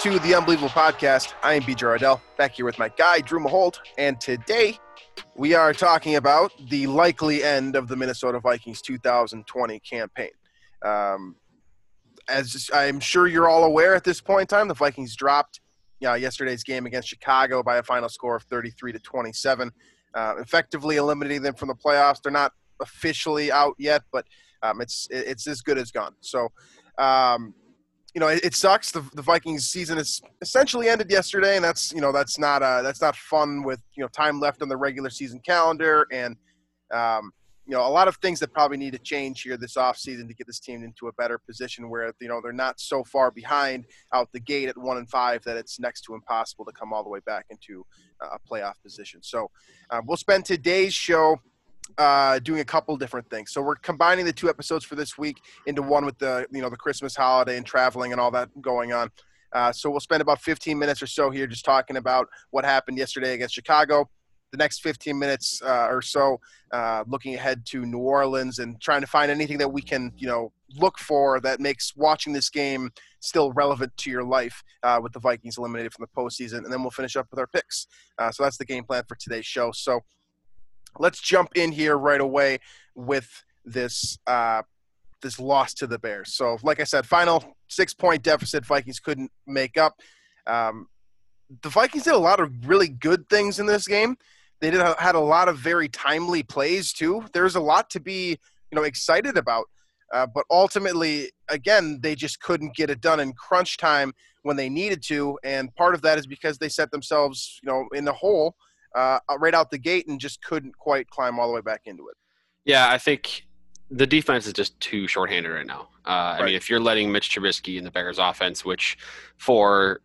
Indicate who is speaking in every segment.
Speaker 1: To the Unbelievable Podcast. I am BJ Ardell, back here with my guy, Drew Maholt. and today we are talking about the likely end of the Minnesota Vikings 2020 campaign. Um, as I'm sure you're all aware at this point in time, the Vikings dropped uh, yesterday's game against Chicago by a final score of 33 to 27, uh, effectively eliminating them from the playoffs. They're not officially out yet, but um, it's it's as good as gone. So. Um, you know, it, it sucks. The, the Vikings season is essentially ended yesterday, and that's you know that's not uh, that's not fun with you know time left on the regular season calendar, and um, you know a lot of things that probably need to change here this offseason to get this team into a better position where you know they're not so far behind out the gate at one and five that it's next to impossible to come all the way back into uh, a playoff position. So uh, we'll spend today's show uh, doing a couple different things. So we're combining the two episodes for this week into one with the you know the Christmas holiday and traveling and all that going on. Uh, so we'll spend about 15 minutes or so here just talking about what happened yesterday against Chicago. The next 15 minutes uh, or so, uh, looking ahead to New Orleans and trying to find anything that we can, you know, look for that makes watching this game still relevant to your life uh, with the Vikings eliminated from the postseason. And then we'll finish up with our picks. Uh, so that's the game plan for today's show. So let's jump in here right away with this uh, this loss to the Bears. So, like I said, final six point deficit. Vikings couldn't make up. Um, the Vikings did a lot of really good things in this game. They did had a lot of very timely plays too. There's a lot to be you know excited about. Uh, but ultimately, again, they just couldn't get it done in crunch time when they needed to, and part of that is because they set themselves, you know, in the hole uh, right out the gate and just couldn't quite climb all the way back into it.
Speaker 2: Yeah, I think the defense is just too shorthanded right now. Uh, I mean, if you're letting Mitch Trubisky in the Bears offense, which for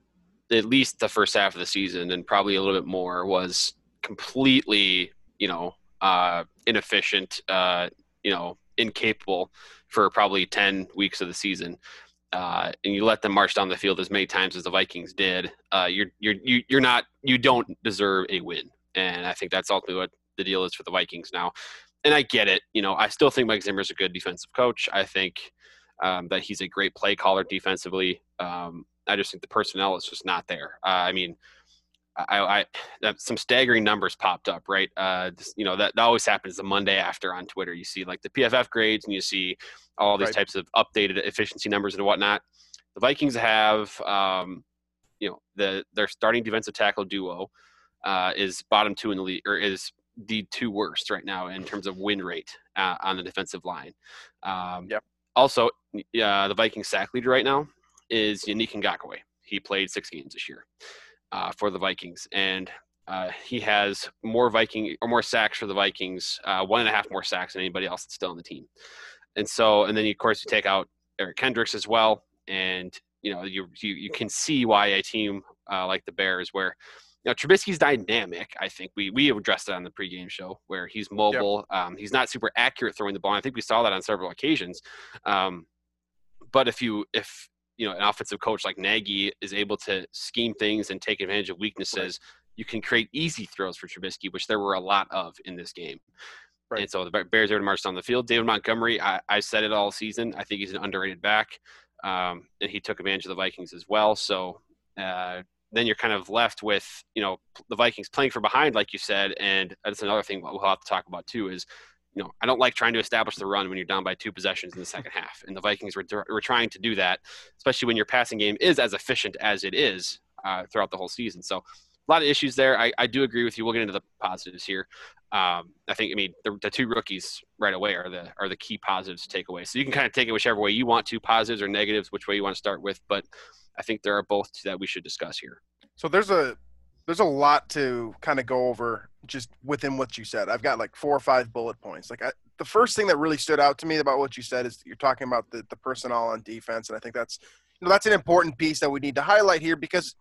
Speaker 2: at least the first half of the season and probably a little bit more was completely, you know, uh, inefficient, uh, you know, incapable for probably 10 weeks of the season. Uh, and you let them march down the field as many times as the Vikings did, uh, you're you're you, you're not you don't deserve a win, and I think that's ultimately what the deal is for the Vikings now and I get it. You know, I still think Mike Zimmer's a good defensive coach. I think um, that he's a great play caller defensively. Um, I just think the personnel is just not there. Uh, I mean, I, I some staggering numbers popped up, right? Uh, you know that, that always happens the Monday after on Twitter. You see like the PFF grades, and you see all these
Speaker 1: Right.
Speaker 2: types of updated efficiency numbers and whatnot. The Vikings have, um, you know, the their starting defensive tackle duo uh, is bottom two in the league, or is the two worst right now in terms of win rate uh, on the defensive line. Um,
Speaker 1: Yep.
Speaker 2: Also, uh, the Vikings sack leader right now is Yannick Ngakoue. He played six games this year uh, for the Vikings, and uh, he has more Viking or more sacks for the Vikings, uh, one and a half more sacks than anybody else that's still on the team. And so, and then of course you take out Eric Kendricks as well, and you know you you, you can see why a team uh, like the Bears, where you know Trubisky's dynamic. I think we we addressed it on the pregame show where he's mobile. Um, he's not super accurate throwing the ball. I think we saw that on several occasions. Um, but if you if you know an offensive coach like Nagy is able to scheme things and take advantage of weaknesses, you can create easy throws for Trubisky, which there were a lot of in this game.
Speaker 1: Right.
Speaker 2: And so the Bears are to march down the field. David Montgomery, I, I said it all season. I think he's an underrated back, um, and he took advantage of the Vikings as well. So uh, then you're kind of left with you know the Vikings playing from behind, like you said, and that's another thing we'll have to talk about too. Is you know I don't like trying to establish the run when you're down by two possessions in the second half, and the Vikings were, were trying to do that, especially when your passing game is as efficient as it is uh, throughout the whole season. So a lot of issues there. I, I do agree with you. We'll get into the positives here. Um, I think I mean the, the two rookies right away are the are the key positives to take away. So you can kind of take it whichever way you want to, positives or negatives, which way you want to start with. But I think there are both that we should discuss here.
Speaker 1: So there's a there's a lot to kind of go over just within what you said. I've got like four or five bullet points. Like I, the first thing that really stood out to me about what you said is you're talking about the, the personnel on defense, and I think that's you know that's an important piece that we need to highlight here because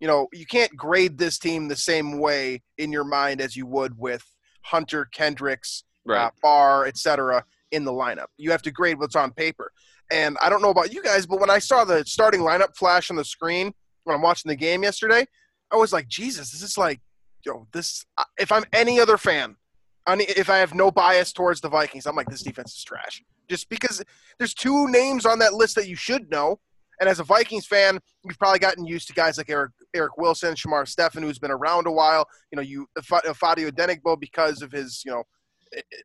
Speaker 1: you know you can't grade this team the same way in your mind as you would with Hunter Kendricks,
Speaker 2: Right.
Speaker 1: uh, Barr, etc. in the lineup. You have to grade what's on paper. And I don't know about you guys, but when I saw the starting lineup flash on the screen when I'm watching the game yesterday, I was like, Jesus, this is like, yo, this. If I'm any other fan, if I have no bias towards the Vikings, I'm like, this defense is trash. Just because there's two names on that list that you should know. And as a Vikings fan, you've probably gotten used to guys like Eric Eric Wilson, Shamar Stephen, who's been around a while. You know, you Ifeadi Odenigbo because of his, you know,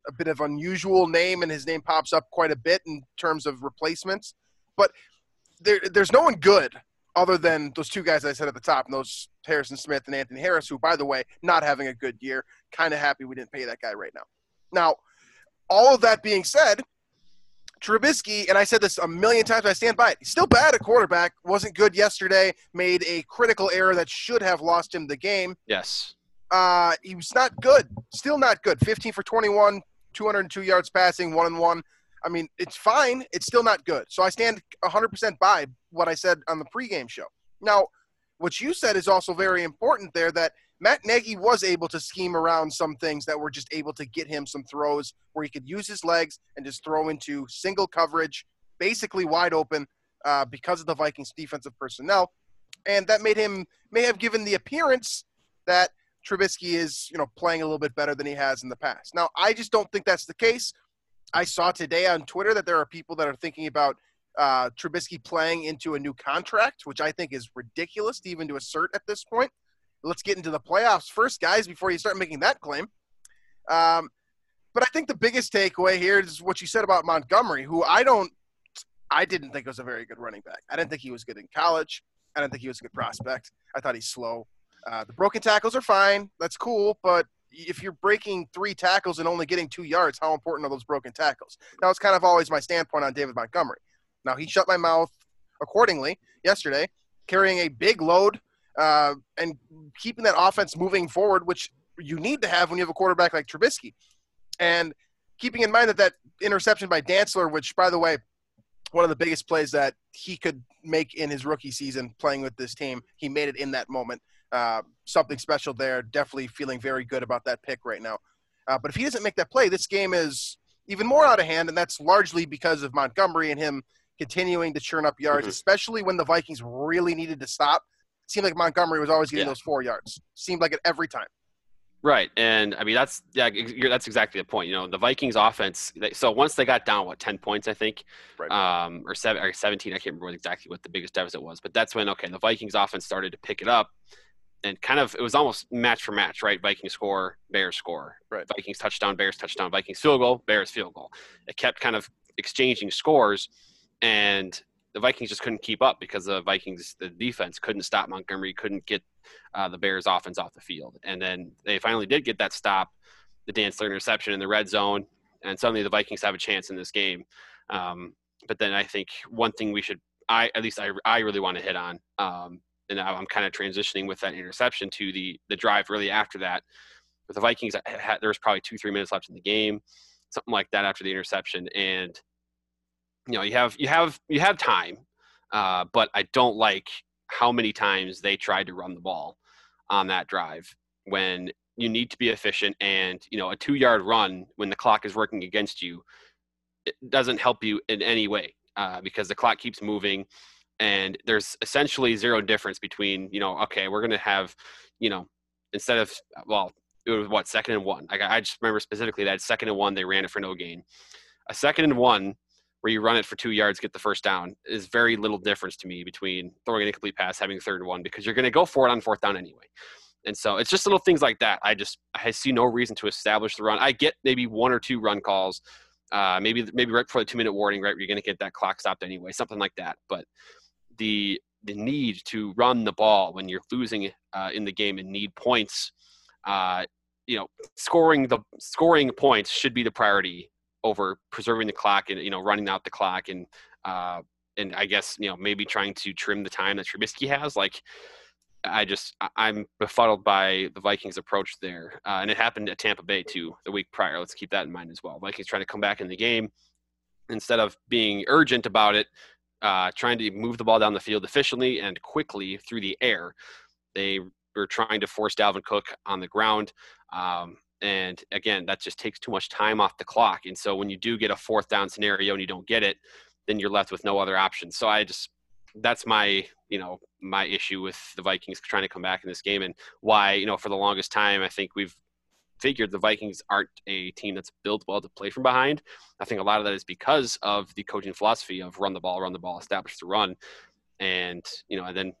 Speaker 1: a bit of unusual name, and his name pops up quite a bit in terms of replacements. But there, there's no one good other than those two guys I said at the top, and those Harrison Smith and Anthony Harris, who, by the way, not having a good year. Kind of happy we didn't pay that guy right now. Now, all of that being said, Trubisky, and I said this a million times, I stand by it. He's still bad at quarterback. Wasn't good yesterday. Made a critical error that should have lost him the game.
Speaker 2: Yes.
Speaker 1: Uh, he was not good. Still not good. 15 for 21, 202 yards passing, one and one. I mean, it's fine. It's still not good. So I stand 100% by what I said on the pregame show. Now, what you said is also very important there that Matt Nagy was able to scheme around some things that were just able to get him some throws where he could use his legs and just throw into single coverage, basically wide open uh, because of the Vikings' defensive personnel. And that made him, may have given the appearance that Trubisky is, you know, playing a little bit better than he has in the past. Now, I just don't think that's the case. I saw today on Twitter that there are people that are thinking about uh, Trubisky playing into a new contract, which I think is ridiculous to even to assert at this point. Let's get into the playoffs first, guys, before you start making that claim. Um, but I think the biggest takeaway here is what you said about Montgomery, who I don't, I didn't think was a very good running back. I didn't think he was good in college. I didn't think he was a good prospect. I thought he's slow. Uh, the broken tackles are fine. That's cool. But if you're breaking three tackles and only getting two yards, how important are those broken tackles? That was kind of always my standpoint on David Montgomery. Now, he shut my mouth accordingly yesterday, carrying a big load uh, and keeping that offense moving forward, which you need to have when you have a quarterback like Trubisky. And keeping in mind that that interception by Dantzler, which, by the way, one of the biggest plays that he could make in his rookie season playing with this team, he made it in that moment. Uh, something special there. Definitely feeling very good about that pick right now. Uh, but if he doesn't make that play, this game is even more out of hand, and that's largely because of Montgomery and him continuing to churn up yards,
Speaker 2: Mhm.
Speaker 1: especially when the Vikings really needed to stop. Seemed like Montgomery was always getting
Speaker 2: Yeah.
Speaker 1: those four yards. Seemed like it every time.
Speaker 2: Right, and I mean that's yeah, that's exactly the point. You know, the Vikings offense. They, so once they got down, what ten points, I think,
Speaker 1: Right.
Speaker 2: um, or seven or seventeen, I can't remember exactly what the biggest deficit was. But that's when okay, the Vikings offense started to pick it up, and kind of it was almost match for match, right? Vikings score, Bears score,
Speaker 1: Right.
Speaker 2: Vikings touchdown, Bears touchdown, Vikings field goal, Bears field goal. It kept kind of exchanging scores, and the Vikings just couldn't keep up because the Vikings the defense couldn't stop Montgomery, couldn't get uh, the Bears offense off the field. And then they finally did get that stop, the Dantzler interception in the red zone, and suddenly the Vikings have a chance in this game. Um, but then I think one thing we should, I at least I, I really want to hit on, um, and I'm kind of transitioning with that interception to the the drive really after that. With the Vikings, had, there was probably two three minutes left in the game, something like that after the interception, and you know you have you have you have time, uh, but I don't like how many times they tried to run the ball on that drive when you need to be efficient and you know a two yard run when the clock is working against you it doesn't help you in any way uh, because the clock keeps moving and there's essentially zero difference between you know okay we're to have you know instead of well it was what second and one? I, I just remember specifically that second and one they ran it for no gain. A second and one where you run it for two yards, get the first down, is very little difference to me between throwing an incomplete pass, having a third and one, because you're going to go for it on fourth down anyway. And so it's just little things like that. I just I see no reason to establish the run. I get maybe one or two run calls, uh, maybe maybe right before the two minute warning, right? Where you're going to get that clock stopped anyway, something like that. But the the need to run the ball when you're losing uh, in the game and need points, uh, you know, scoring the scoring points should be the priority over preserving the clock and you know running out the clock and uh, and I guess you know maybe trying to trim the time that Trubisky has. Like I just I'm befuddled by the Vikings' approach there, uh, and it happened at Tampa Bay too the week prior. Let's keep that in mind as well. Vikings trying to come back in the game instead of being urgent about it, uh, trying to move the ball down the field efficiently and quickly through the air. They were trying to force Dalvin Cook on the ground. Um, and again, that just takes too much time off the clock. And so when you do get a fourth down scenario and you don't get it, then you're left with no other options. So I just that's my you know my issue with the Vikings trying to come back in this game and why you know for the longest time I think we've figured the Vikings aren't a team that's built well to play from behind. I think a lot of that is because of the coaching philosophy of run the ball, run the ball, establish the run, and you know, and then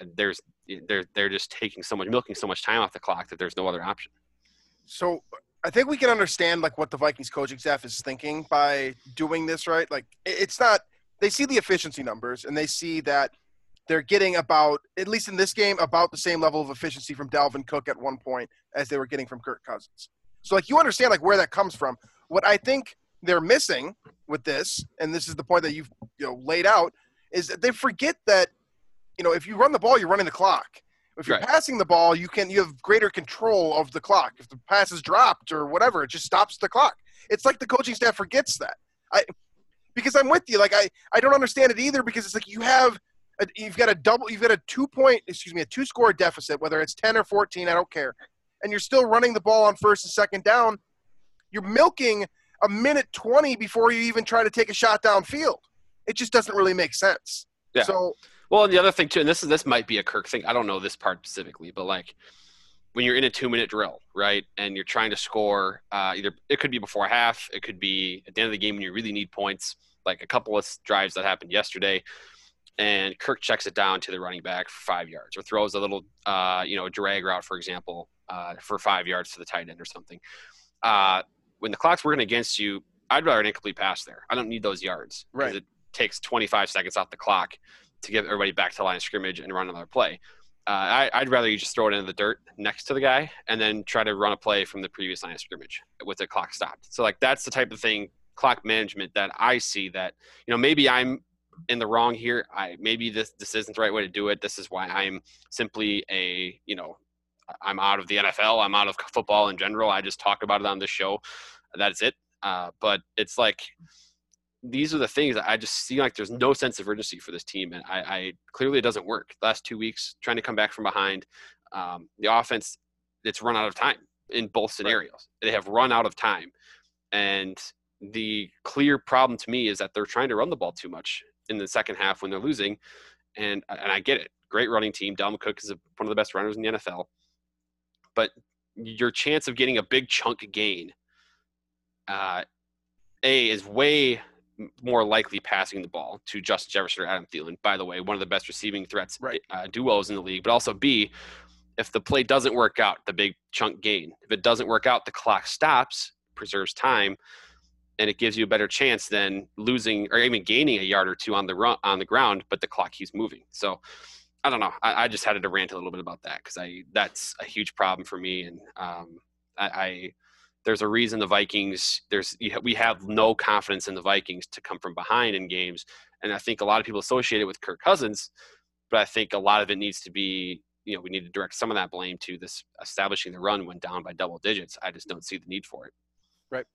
Speaker 2: uh, there's they're they're just taking so much, milking so much time off the clock that there's no other option.
Speaker 1: So I think we can understand like what the Vikings coaching staff is thinking by doing this, right? Like it's not they see the efficiency numbers and they see that they're getting about at least in this game about the same level of efficiency from Dalvin Cook at one point as they were getting from Kirk Cousins. So like you understand like where that comes from. What I think they're missing with this, and this is the point that you've you know laid out, is that they forget that you know if you run the ball, you're running the clock. If you're right. passing the ball, you can you have greater control of the clock. If the pass is dropped or whatever, it just stops the clock. It's like the coaching staff forgets that. I because I'm with you. Like I I don't understand it either because it's like you have a, you've got a double you've got a two point excuse me a two score deficit whether it's 10 or 14 i don't care and you're still running the ball on first and second down you're milking a minute 20 before you even try to take a shot downfield it just doesn't really make sense
Speaker 2: yeah.
Speaker 1: so
Speaker 2: well and the other thing too and this is this might be a kirk thing i don't know this part specifically but like when you're in a two minute drill right and you're trying to score uh, either it could be before half it could be at the end of the game when you really need points like a couple of drives that happened yesterday and Kirk checks it down to the running back for five yards, or throws a little, uh, you know, drag route, for example, uh, for five yards to the tight end or something. Uh, when the clock's working against you, I'd rather an incomplete pass there. I don't need those yards
Speaker 1: right.
Speaker 2: it takes 25 seconds off the clock to get everybody back to line of scrimmage and run another play. Uh, I, would rather you just throw it into the dirt next to the guy and then try to run a play from the previous line of scrimmage with the clock stopped. So like that's the type of thing clock management that I see that you know maybe I'm in the wrong here. I maybe this this isn't the right way to do it. This is why I'm simply a you know I'm out of the NFL. I'm out of football in general. I just talk about it on this show. That's it. Uh, but it's like these are the things that I just see like there's no sense of urgency for this team, and I, I clearly it doesn't work. The last two weeks trying to come back from behind, um, the offense it's run out of time in both scenarios. Right. They have run out of time, and the clear problem to me is that they're trying to run the ball too much in the second half when they're losing. And and I get it. Great running team. Dalvin Cook is a, one of the best runners in the NFL. But your chance of getting a big chunk gain, uh, A, is way more likely passing the ball to Justin Jefferson or Adam Thielen. By the way, one of the best receiving threats
Speaker 1: right.
Speaker 2: uh, duos in the league. But also B, if the play doesn't work out, the big chunk gain. If it doesn't work out, the clock stops, preserves time and it gives you a better chance than losing or even gaining a yard or two on the run on the ground, but the clock keeps moving. So I don't know. I, I just had to rant a little bit about that because I that's a huge problem for me, and um, I, I there's a reason the Vikings there's we have no confidence in the Vikings to come from behind in games, and I think a lot of people associate it with Kirk Cousins, but I think a lot of it needs to be you know we need to direct some of that blame to this establishing the run when down by double digits. I just don't see the need for it.
Speaker 1: Right.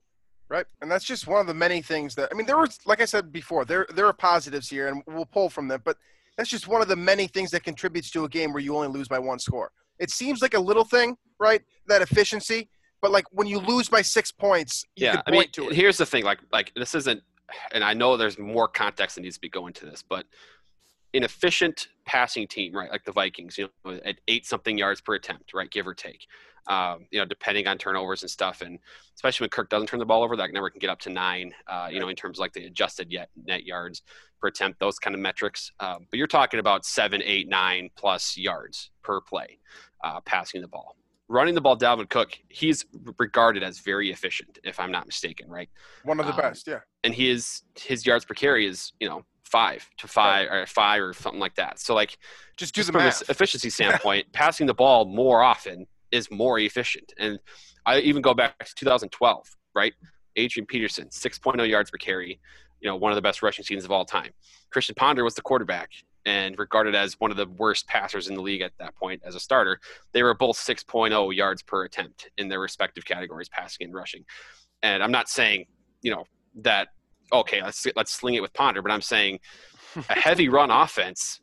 Speaker 1: Right, and that's just one of the many things that I mean. There was, like I said before, there there are positives here, and we'll pull from them. But that's just one of the many things that contributes to a game where you only lose by one score. It seems like a little thing, right? That efficiency, but like when you lose by six points,
Speaker 2: yeah. I mean, here's the thing: like like this isn't, and I know there's more context that needs to be going to this, but an efficient passing team, right? Like the Vikings, you know, at eight something yards per attempt, right, give or take um, you know, depending on turnovers and stuff. And especially when Kirk doesn't turn the ball over, that number can get up to nine, uh, you know, in terms of like the adjusted yet net yards per attempt, those kind of metrics. Um, but you're talking about seven, eight, nine plus yards per play uh, passing the ball. Running the ball, Dalvin Cook, he's regarded as very efficient, if I'm not mistaken, right?
Speaker 1: One of the um, best, yeah.
Speaker 2: And his his yards per carry is, you know, five to five right. or five or something like that. So like,
Speaker 1: just do
Speaker 2: just
Speaker 1: the
Speaker 2: from
Speaker 1: math.
Speaker 2: an efficiency standpoint, passing the ball more often is more efficient. And I even go back to 2012, right? Adrian Peterson, 6.0 yards per carry, you know, one of the best rushing seasons of all time. Christian Ponder was the quarterback. And regarded as one of the worst passers in the league at that point as a starter. They were both 6.0 yards per attempt in their respective categories, passing and rushing. And I'm not saying, you know, that okay, let's let's sling it with Ponder, but I'm saying a heavy run offense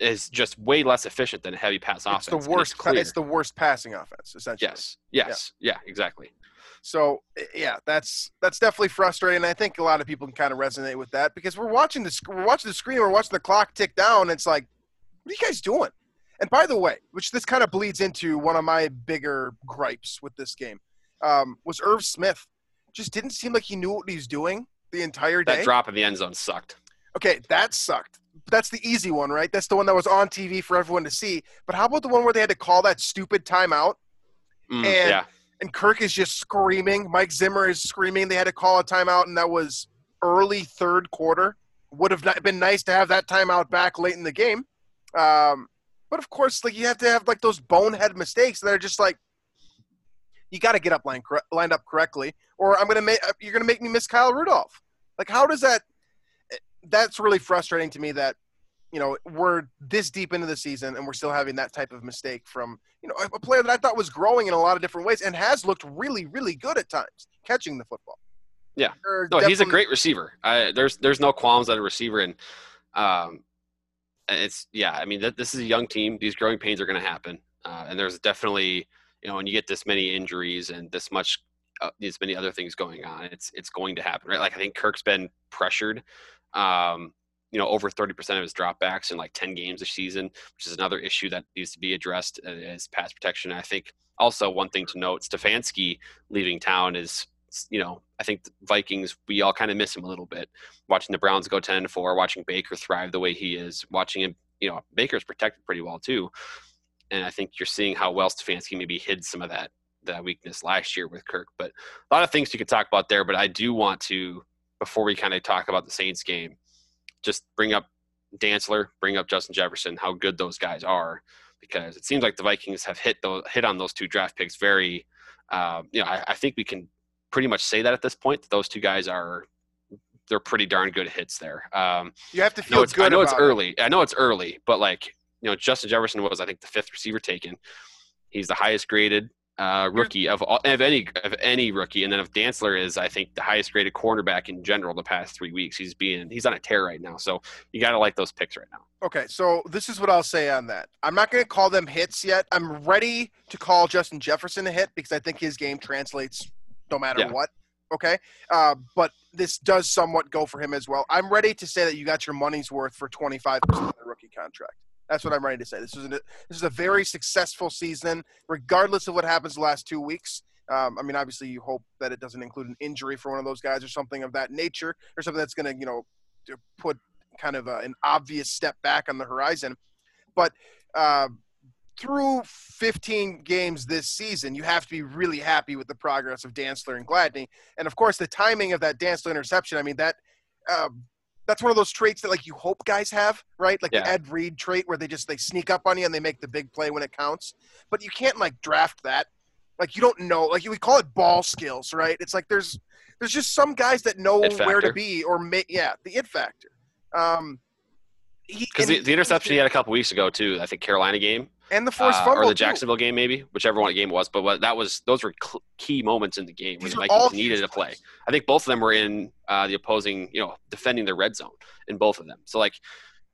Speaker 2: is just way less efficient than a heavy pass
Speaker 1: It's
Speaker 2: offense.
Speaker 1: the worst.
Speaker 2: clear.
Speaker 1: It's the worst passing offense, essentially.
Speaker 2: yes, yes, yeah. exactly.
Speaker 1: So yeah, that's that's definitely frustrating. I think a lot of people can kind of resonate with that because we're watching the we're watching the screen, we're watching the clock tick down. And it's like, what are you guys doing? And by the way, which this kind of bleeds into one of my bigger gripes with this game, um, was Irv Smith. Just didn't seem like he knew what he was doing the entire day.
Speaker 2: That drop in the end zone sucked.
Speaker 1: Okay, that sucked. That's the easy one, right? That's the one that was on TV for everyone to see. But how about the one where they had to call that stupid timeout?
Speaker 2: Mm,
Speaker 1: And-
Speaker 2: yeah,
Speaker 1: and Kirk is just screaming. Mike Zimmer is screaming. They had to call a timeout, and that was early third quarter. Would have been nice to have that timeout back late in the game. Um, but of course, like you have to have like those bonehead mistakes that are just like you got to get up line cor- lined up correctly, or I'm gonna make you're gonna make me miss Kyle Rudolph. Like how does that? That's really frustrating to me. That you know we're this deep into the season and we're still having that type of mistake from you know a player that I thought was growing in a lot of different ways and has looked really really good at times catching the football.
Speaker 2: Yeah. No, he's a great receiver. I, there's there's no qualms at a receiver, and um, it's yeah. I mean, th- this is a young team. These growing pains are going to happen, uh, and there's definitely you know when you get this many injuries and this much uh, this many other things going on, it's it's going to happen, right? Like I think Kirk's been pressured. Um, you know, over 30% of his dropbacks in like 10 games this season, which is another issue that needs to be addressed uh, as pass protection. I think also one thing to note, Stefanski leaving town is, you know, I think Vikings, we all kind of miss him a little bit. Watching the Browns go 10 and 4, watching Baker thrive the way he is, watching him, you know, Baker's protected pretty well too. And I think you're seeing how well Stefanski maybe hid some of that that weakness last year with Kirk. But a lot of things you could talk about there. But I do want to, before we kind of talk about the Saints game, just bring up Dantzler, bring up Justin Jefferson, how good those guys are, because it seems like the Vikings have hit those hit on those two draft picks very. Uh, you know, I, I think we can pretty much say that at this point that those two guys are they're pretty darn good hits there. Um,
Speaker 1: You have to
Speaker 2: I
Speaker 1: feel
Speaker 2: know it's,
Speaker 1: good.
Speaker 2: I know it's
Speaker 1: about it.
Speaker 2: early. I know it's early, but like you know, Justin Jefferson was I think the fifth receiver taken. He's the highest graded uh, rookie of all, of any of any rookie, and then if Dantzler is I think the highest graded cornerback in general the past three weeks. He's being he's on a tear right now, so you got to like those picks right now.
Speaker 1: Okay, so this is what I'll say on that. I'm not going to call them hits yet. I'm ready to call Justin Jefferson a hit because I think his game translates no matter
Speaker 2: Yeah.
Speaker 1: what. Okay, uh, but this does somewhat go for him as well. I'm ready to say that you got your money's worth for 25 percent of the rookie contract. That's what I'm ready to say. This is a, this is a very successful season, regardless of what happens the last two weeks. Um, I mean, obviously, you hope that it doesn't include an injury for one of those guys or something of that nature, or something that's going to, you know, put kind of a, an obvious step back on the horizon. But uh, through 15 games this season, you have to be really happy with the progress of Dantzler and Gladney, and of course the timing of that Dantzler interception. I mean that. Um, that's one of those traits that like you hope guys have, right? Like
Speaker 2: Yeah.
Speaker 1: the Ed Reed trait where they just they sneak up on you and they make the big play when it counts. But you can't like draft that. Like you don't know. Like we call it ball skills, right? It's like there's there's just some guys that know where to be or make yeah the it factor. Um,
Speaker 2: Because the, the interception he had a couple weeks ago too, I think Carolina game
Speaker 1: and the forced
Speaker 2: uh,
Speaker 1: fumble
Speaker 2: or the
Speaker 1: too.
Speaker 2: Jacksonville game maybe, whichever one the game it was. But what, that was those were cl- key moments in the game where
Speaker 1: These
Speaker 2: the Vikings needed a play.
Speaker 1: plays.
Speaker 2: I think both of them were in uh, the opposing, you know, defending the red zone in both of them. So like,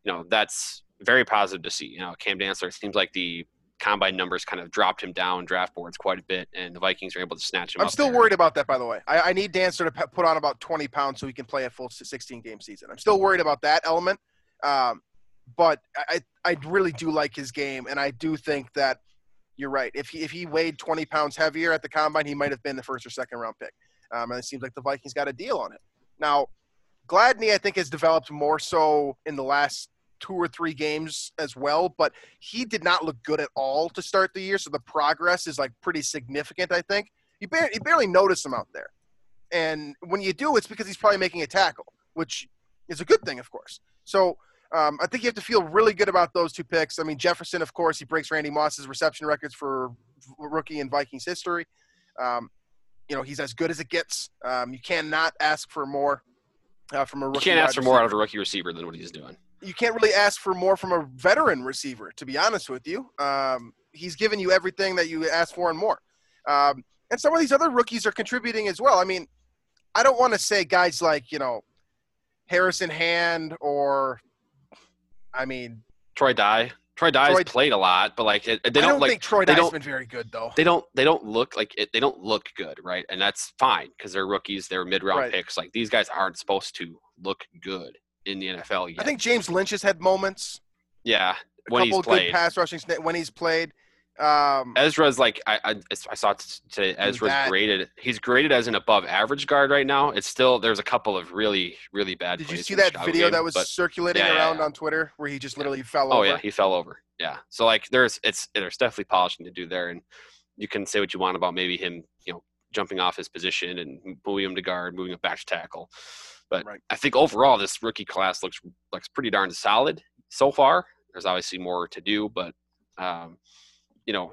Speaker 2: you know, that's very positive to see. You know, Cam Dantzler it seems like the combine numbers kind of dropped him down draft boards quite a bit, and the Vikings are able to snatch him. Up.
Speaker 1: I'm still
Speaker 2: there.
Speaker 1: worried about that, by the way. I, I need Dantzler to put on about 20 pounds so he can play a full 16 game season. I'm still worried about that element. Um, but I, I really do like his game, and I do think that you're right. If he, if he weighed 20 pounds heavier at the combine, he might have been the first or second round pick. Um, and it seems like the Vikings got a deal on it. Now, Gladney, I think, has developed more so in the last two or three games as well, but he did not look good at all to start the year. So the progress is like pretty significant, I think. You barely, you barely notice him out there. And when you do, it's because he's probably making a tackle, which is a good thing, of course. So um, I think you have to feel really good about those two picks. I mean, Jefferson, of course, he breaks Randy Moss's reception records for rookie in Vikings history. Um, you know, he's as good as it gets. Um, you cannot ask for more uh, from a rookie.
Speaker 2: You can't ask for more out of a rookie receiver than what he's doing.
Speaker 1: you can't really ask for more from a veteran receiver, to be honest with you. Um, he's given you everything that you asked for and more. Um, and some of these other rookies are contributing as well. I mean, I don't want to say guys like you know Harrison Hand or, I mean,
Speaker 2: Troy Dye. Troy Dye's
Speaker 1: Troy-
Speaker 2: played a lot, but like it, they
Speaker 1: I
Speaker 2: don't,
Speaker 1: don't
Speaker 2: like
Speaker 1: think Troy Dye's
Speaker 2: don't-
Speaker 1: been very good though.
Speaker 2: they don't they don't look like it, they don't look good, right? And that's fine because they're rookies, they're mid round
Speaker 1: Right.
Speaker 2: picks. Like these guys aren't supposed to look good in the NFL yet.
Speaker 1: I think James Lynch has had moments,
Speaker 2: yeah,
Speaker 1: a
Speaker 2: when he's
Speaker 1: couple good
Speaker 2: played.
Speaker 1: pass rushing when he's played. Um,
Speaker 2: Ezra's like I, I I saw today. Ezra's
Speaker 1: that.
Speaker 2: graded. He's graded as an above average guard right now. It's still there's a couple of really really bad.
Speaker 1: did you see that
Speaker 2: Chicago
Speaker 1: video
Speaker 2: game,
Speaker 1: that was
Speaker 2: but-
Speaker 1: circulating
Speaker 2: Yeah,
Speaker 1: around
Speaker 2: yeah.
Speaker 1: on Twitter where he just literally fell over?
Speaker 2: oh
Speaker 1: over?
Speaker 2: yeah, he fell over. Yeah. So like there's it's there's definitely polishing to do there, and you can say what you want about maybe him, you know, jumping off his position and moving him to guard, moving him back to tackle. But
Speaker 1: Right.
Speaker 2: I think overall this rookie class looks looks pretty darn solid so far. There's obviously more to do, but um, you know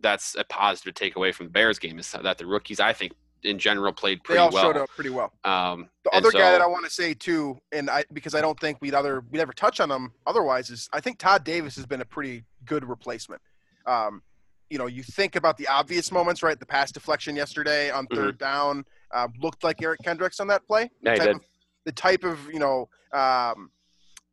Speaker 2: that's a positive takeaway from the Bears game is that the rookies I think in general played pretty well.
Speaker 1: They all
Speaker 2: well.
Speaker 1: showed up pretty well.
Speaker 2: Um,
Speaker 1: The other guy that I want to say too, and I because I don't think we'd other we'd ever touch on them otherwise is I think Todd Davis has been a pretty good replacement. Um, you know, you think about the obvious moments, right? The pass deflection yesterday on 3rd down uh, looked like Eric Kendricks on that play.
Speaker 2: Mm-hmm. Yeah,
Speaker 1: type
Speaker 2: did.
Speaker 1: Of, the type of you know um,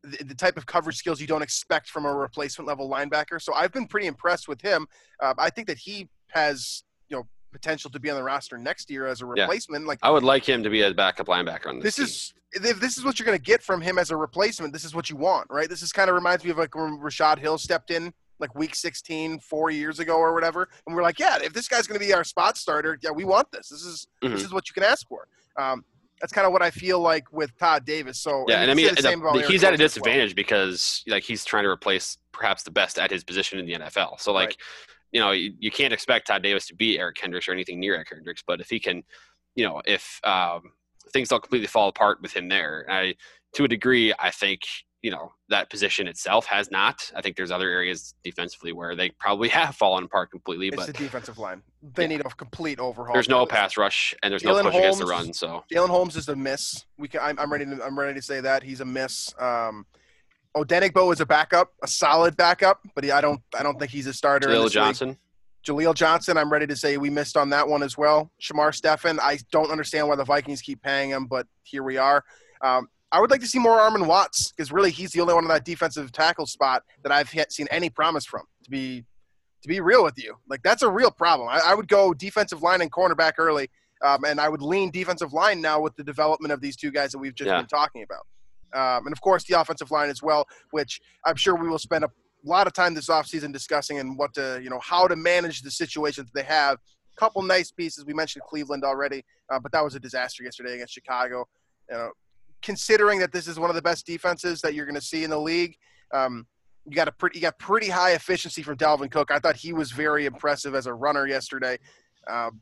Speaker 1: the, the type of coverage skills you don't expect from a replacement level linebacker. So I've been pretty impressed with him. Uh, I think that he has you know potential to be on the roster next year as a
Speaker 2: Yeah.
Speaker 1: replacement. Like
Speaker 2: I would like him to be a backup linebacker on this.
Speaker 1: this
Speaker 2: team.
Speaker 1: is if this is what you're going to get from him as a replacement. This is what you want, right? This is kind of reminds me of like when Rashod Hill stepped in like week 16 four years ago or whatever, and we're like, yeah, if this guy's going to be our spot starter, yeah, we want this. This is
Speaker 2: Mhm.
Speaker 1: this is what you can ask for. Um, that's kind of what I feel like with Todd Davis. So
Speaker 2: Yeah, and I mean,
Speaker 1: the same
Speaker 2: the-
Speaker 1: about
Speaker 2: he's at a
Speaker 1: as well.
Speaker 2: disadvantage because like he's trying to replace perhaps the best at his position in the NFL. So like,
Speaker 1: Right.
Speaker 2: you know, you, you can't expect Todd Davis to be Eric Kendricks or anything near Eric Kendricks, but if he can, you know, if um, things don't completely fall apart with him there, I to a degree, I think you know that position itself has not. I think there's other areas defensively where they probably have fallen apart completely,
Speaker 1: It's
Speaker 2: but
Speaker 1: the defensive line. They
Speaker 2: Yeah.
Speaker 1: need a complete overhaul.
Speaker 2: there's no pass rush and there's no
Speaker 1: Jalen
Speaker 2: push against the run. So
Speaker 1: Jalen Holmes is a miss. We can, I'm, I'm ready to I'm ready to say that he's a miss. Um, Odenigbo is a backup, a solid backup, but he, I don't I don't think he's a starter.
Speaker 2: Jaleel
Speaker 1: this league.
Speaker 2: Johnson,
Speaker 1: Jaleel Johnson, I'm ready to say we missed on that one as well. Shamar Stephen, I don't understand why the Vikings keep paying him, but here we are. Um, I would like to see more Armon Watts because really he's the only one on that defensive tackle spot that I've seen any promise from. To be to be real with you, like that's a real problem. I, I would go defensive line and cornerback early, um, and I would lean defensive line now with the development of these two guys that we've just
Speaker 2: Yeah.
Speaker 1: been talking about, um, and of course the offensive line as well, which I'm sure we will spend a lot of time this offseason discussing and what to you know how to manage the situations they have. Couple nice pieces. We mentioned Cleveland already, uh, but that was a disaster yesterday against Chicago. You know, considering that this is one of the best defenses that you're going to see in the league, um, you got a pretty you got pretty high efficiency from Dalvin Cook. I thought he was very impressive as a runner yesterday, um,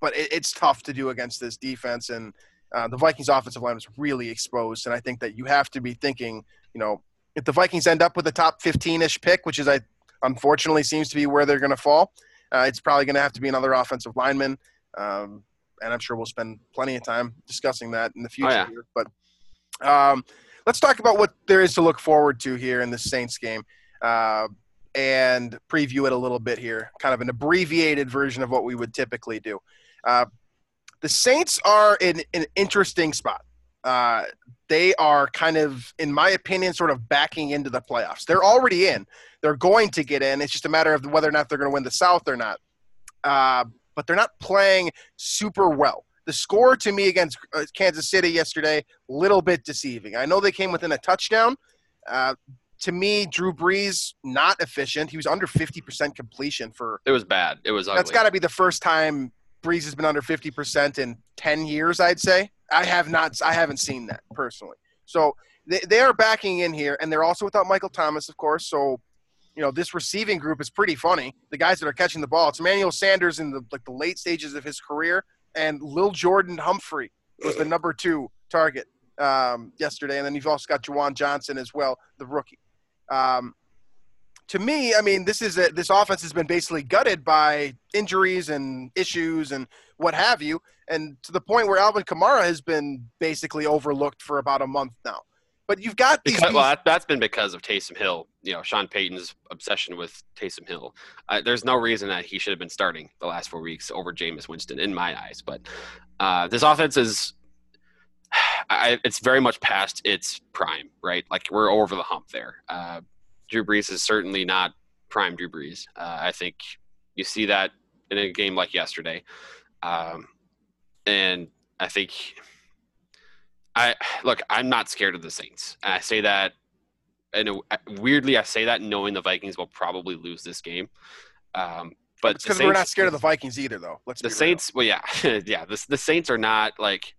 Speaker 1: but it, it's tough to do against this defense. And uh, the Vikings' offensive line was really exposed. And I think that you have to be thinking, you know, if the Vikings end up with a top 15-ish pick, which is I unfortunately seems to be where they're going to fall, uh, it's probably going to have to be another offensive lineman. Um, and I'm sure we'll spend plenty of time discussing that in the future.
Speaker 2: yeah.
Speaker 1: here. But um, let's talk about what there is to look forward to here in the Saints game uh, and preview it a little bit here, kind of an abbreviated version of what we would typically do. Uh, the Saints are in an interesting spot. Uh, they are kind of, in my opinion, sort of backing into the playoffs. They're already in. They're going to get in. It's just a matter of whether or not they're going to win the South or not. But they're not playing super well. The score to me against uh, Kansas City yesterday, little bit deceiving. I know they came within a touchdown. Uh, to me, Drew Brees not efficient. He was under 50% completion for.
Speaker 2: it was bad. It was ugly.
Speaker 1: That's got to be the first time Brees has been under 50% in 10 years. I'd say. I have not. I haven't seen that personally. So they, they are backing in here, and they're also without Michael Thomas, of course. So you know this receiving group is pretty funny. The guys that are catching the ball. It's Emmanuel Sanders in the like the late stages of his career, and Lil Jordan Humphrey was the number two target um, yesterday, and then you've also got Juwan Johnson as well, the rookie. Um, to me, I mean, this is a, this offense has been basically gutted by injuries and issues and what have you, and to the point where Alvin Kamara has been basically overlooked for about a month now. But you've got these.
Speaker 2: Because, well, that, that's been because of Taysom Hill. You know, Sean Payton's obsession with Taysom Hill. Uh, there's no reason that he should have been starting the last four weeks over Jameis Winston, in my eyes. But uh, this offense is, I, it's very much past its prime, right? Like we're over the hump there. Uh, Drew Brees is certainly not prime Drew Brees. Uh, I think you see that in a game like yesterday, um, and I think I look. I'm not scared of the Saints, and I say that. And weirdly, I say that knowing the Vikings will probably lose this game. Um, but
Speaker 1: because we're not scared of the Vikings either, though. Let's
Speaker 2: the Saints. Well, yeah, yeah. The, the Saints are not like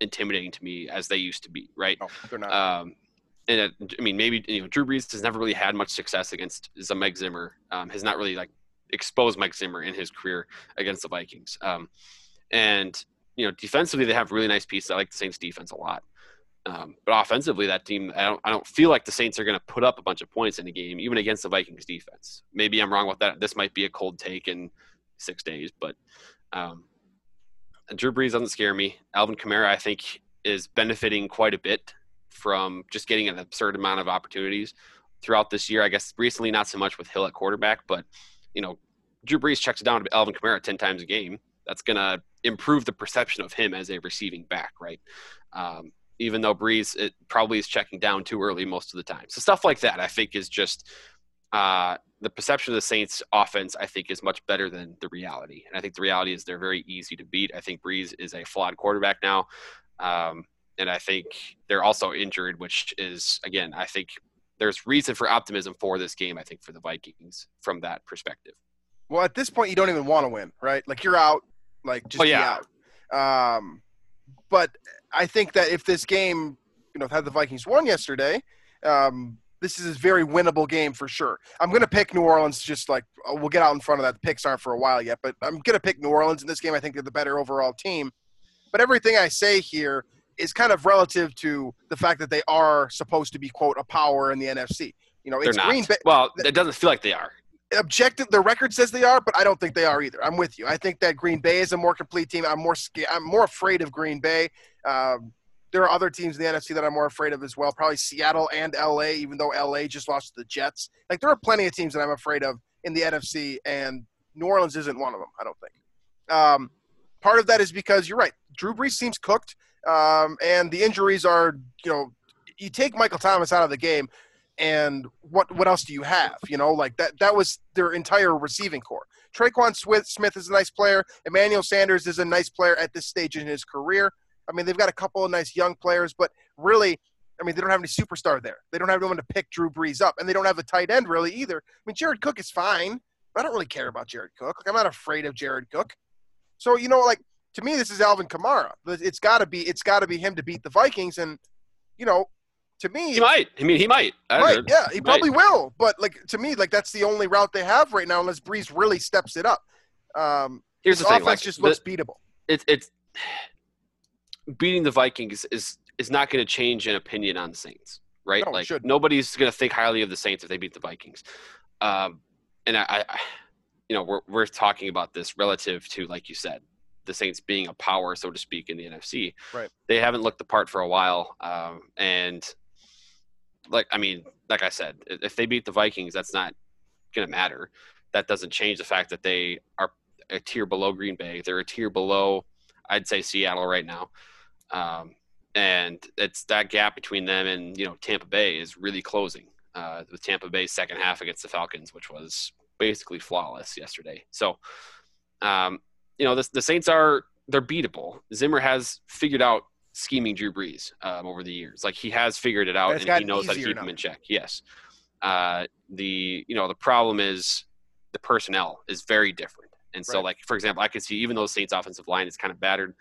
Speaker 2: intimidating to me as they used to be, right?
Speaker 1: No, they're not.
Speaker 2: Um, and it, I mean, maybe you know, Drew Brees has never really had much success against Mike Zimmer. Um, has not really like exposed Mike Zimmer in his career against the Vikings. Um, and you know, defensively they have really nice pieces. I like the Saints defense a lot. Um, but offensively, that team, I don't, I don't feel like the Saints are going to put up a bunch of points in a game, even against the Vikings defense. Maybe I'm wrong with that. This might be a cold take in six days, but um, Drew Brees doesn't scare me. Alvin Kamara, I think, is benefiting quite a bit from just getting an absurd amount of opportunities throughout this year. I guess recently not so much with Hill at quarterback, but you know, Drew Brees checks down to Alvin Kamara ten times a game. That's gonna improve the perception of him as a receiving back, right? Um, even though Brees it probably is checking down too early most of the time. So stuff like that, I think, is just uh, the perception of the Saints offense. I think is much better than the reality, and I think the reality is they're very easy to beat. I think Brees is a flawed quarterback now. Um, and I think they're also injured, which is again, I think there's reason for optimism for this game. I think for the Vikings from that perspective.
Speaker 1: Well, at this point, you don't even want to win, right? Like you're out, like just oh, yeah. out. Um, but I think that if this game, you know, had the Vikings won yesterday, um, this is a very winnable game for sure. I'm going to pick New Orleans. Just like uh, we'll get out in front of that. The picks aren't for a while yet, but I'm going to pick New Orleans in this game. I think they're the better overall team. But everything I say here is kind of relative to the fact that they are supposed to be quote a power in the NFC. You know, it's Green
Speaker 2: Bay. Well, it doesn't feel like they are.
Speaker 1: Objective, the record says they are, but I don't think they are either. I'm with you. I think that Green Bay is a more complete team. I'm more scared. I'm more afraid of Green Bay. Um, there are other teams in the NFC that I'm more afraid of as well. Probably Seattle and LA, even though LA just lost to the Jets. Like there are plenty of teams that I'm afraid of in the NFC, and New Orleans isn't one of them. I don't think. Um, part of that is because you're right. Drew Brees seems cooked. Um, and the injuries are, you know, you take Michael Thomas out of the game, and what what else do you have? You know, like that that was their entire receiving core. Tre'Quan Smith is a nice player. Emmanuel Sanders is a nice player at this stage in his career. I mean, they've got a couple of nice young players, but really, I mean, they don't have any superstar there. They don't have anyone to pick Drew Brees up, and they don't have a tight end really either. I mean, Jared Cook is fine. I don't really care about Jared Cook. Like, I'm not afraid of Jared Cook. So you know, like to me, this is Alvin Kamara. It's got to be it's got to be him to beat the Vikings, and you know, to me,
Speaker 2: he might. I mean, he might.
Speaker 1: Right? Yeah, he, he probably might. will. But like to me, like that's the only route they have right now, unless Brees really steps it up. Um,
Speaker 2: Here's the thing: offense
Speaker 1: like, just looks the, beatable.
Speaker 2: It's it's beating the Vikings is is not going to change an opinion on the Saints, right?
Speaker 1: No,
Speaker 2: like nobody's going to think highly of the Saints if they beat the Vikings. Um, and I, I, you know, we're we're talking about this relative to, like you said, the Saints being a power, so to speak, in the NFC.
Speaker 1: Right.
Speaker 2: They haven't looked the part for a while, um, and like I mean, like I said, if they beat the Vikings, that's not going to matter. That doesn't change the fact that they are a tier below Green Bay. They're a tier below, I'd say Seattle right now, um, and it's that gap between them and you know Tampa Bay is really closing. Uh, with Tampa Bay's second half against the Falcons, which was basically flawless yesterday. So, um, you know, the, the Saints are they're beatable. Zimmer has figured out scheming Drew Brees um, over the years. Like he has figured it out, and he knows how to keep now. him in check. Yes. Uh, the you know the problem is the personnel is very different, and so right. like for example, I could see even though the Saints' offensive line is kind of battered,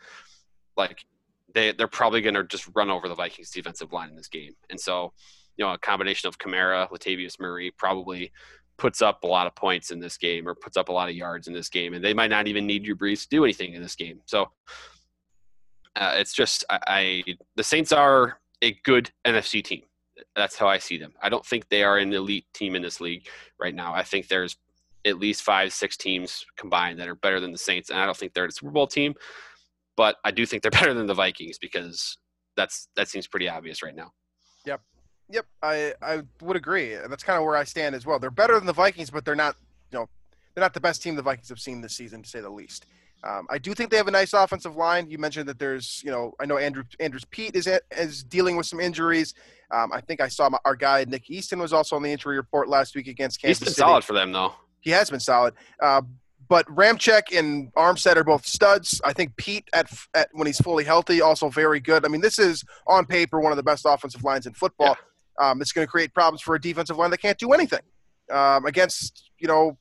Speaker 2: like they they're probably going to just run over the Vikings' defensive line in this game, and so you know a combination of Kamara, Latavius Murray, probably puts up a lot of points in this game or puts up a lot of yards in this game, and they might not even need Drew Brees to do anything in this game. So uh, it's just I, I the Saints are a good NFC team. That's how I see them. I don't think they are an elite team in this league right now. I think there's at least five, six teams combined that are better than the Saints, and I don't think they're a Super Bowl team. But I do think they're better than the Vikings because that's that seems pretty obvious right now.
Speaker 1: Yep. Yep, I, I would agree. That's kind of where I stand as well. They're better than the Vikings, but they're not, you know, they're not the best team the Vikings have seen this season, to say the least. Um, I do think they have a nice offensive line. You mentioned that there's, you know, I know Andrew Andrus Peat is is dealing with some injuries. Um, I think I saw my, our guy Nick Easton was also on the injury report last week against Kansas
Speaker 2: He's been
Speaker 1: City.
Speaker 2: solid for them though.
Speaker 1: He has been solid. Uh, but Ramczyk and Armstead are both studs. I think Peat at, at when he's fully healthy also very good. I mean, this is on paper one of the best offensive lines in football. Um, it's going to create problems for a defensive line that can't do anything um, against you know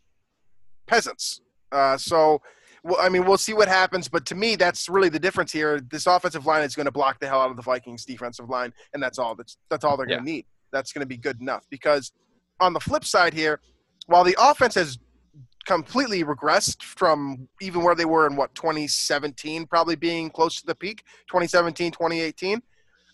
Speaker 1: peasants. Uh, so, well, I mean, we'll see what happens. But to me, that's really the difference here. This offensive line is going to block the hell out of the Vikings' defensive line, and that's all. That's that's all they're going to need. That's going to be good enough. Because on the flip side here, while the offense has completely regressed from even where they were in what 2017 probably being close to the peak 2017 2018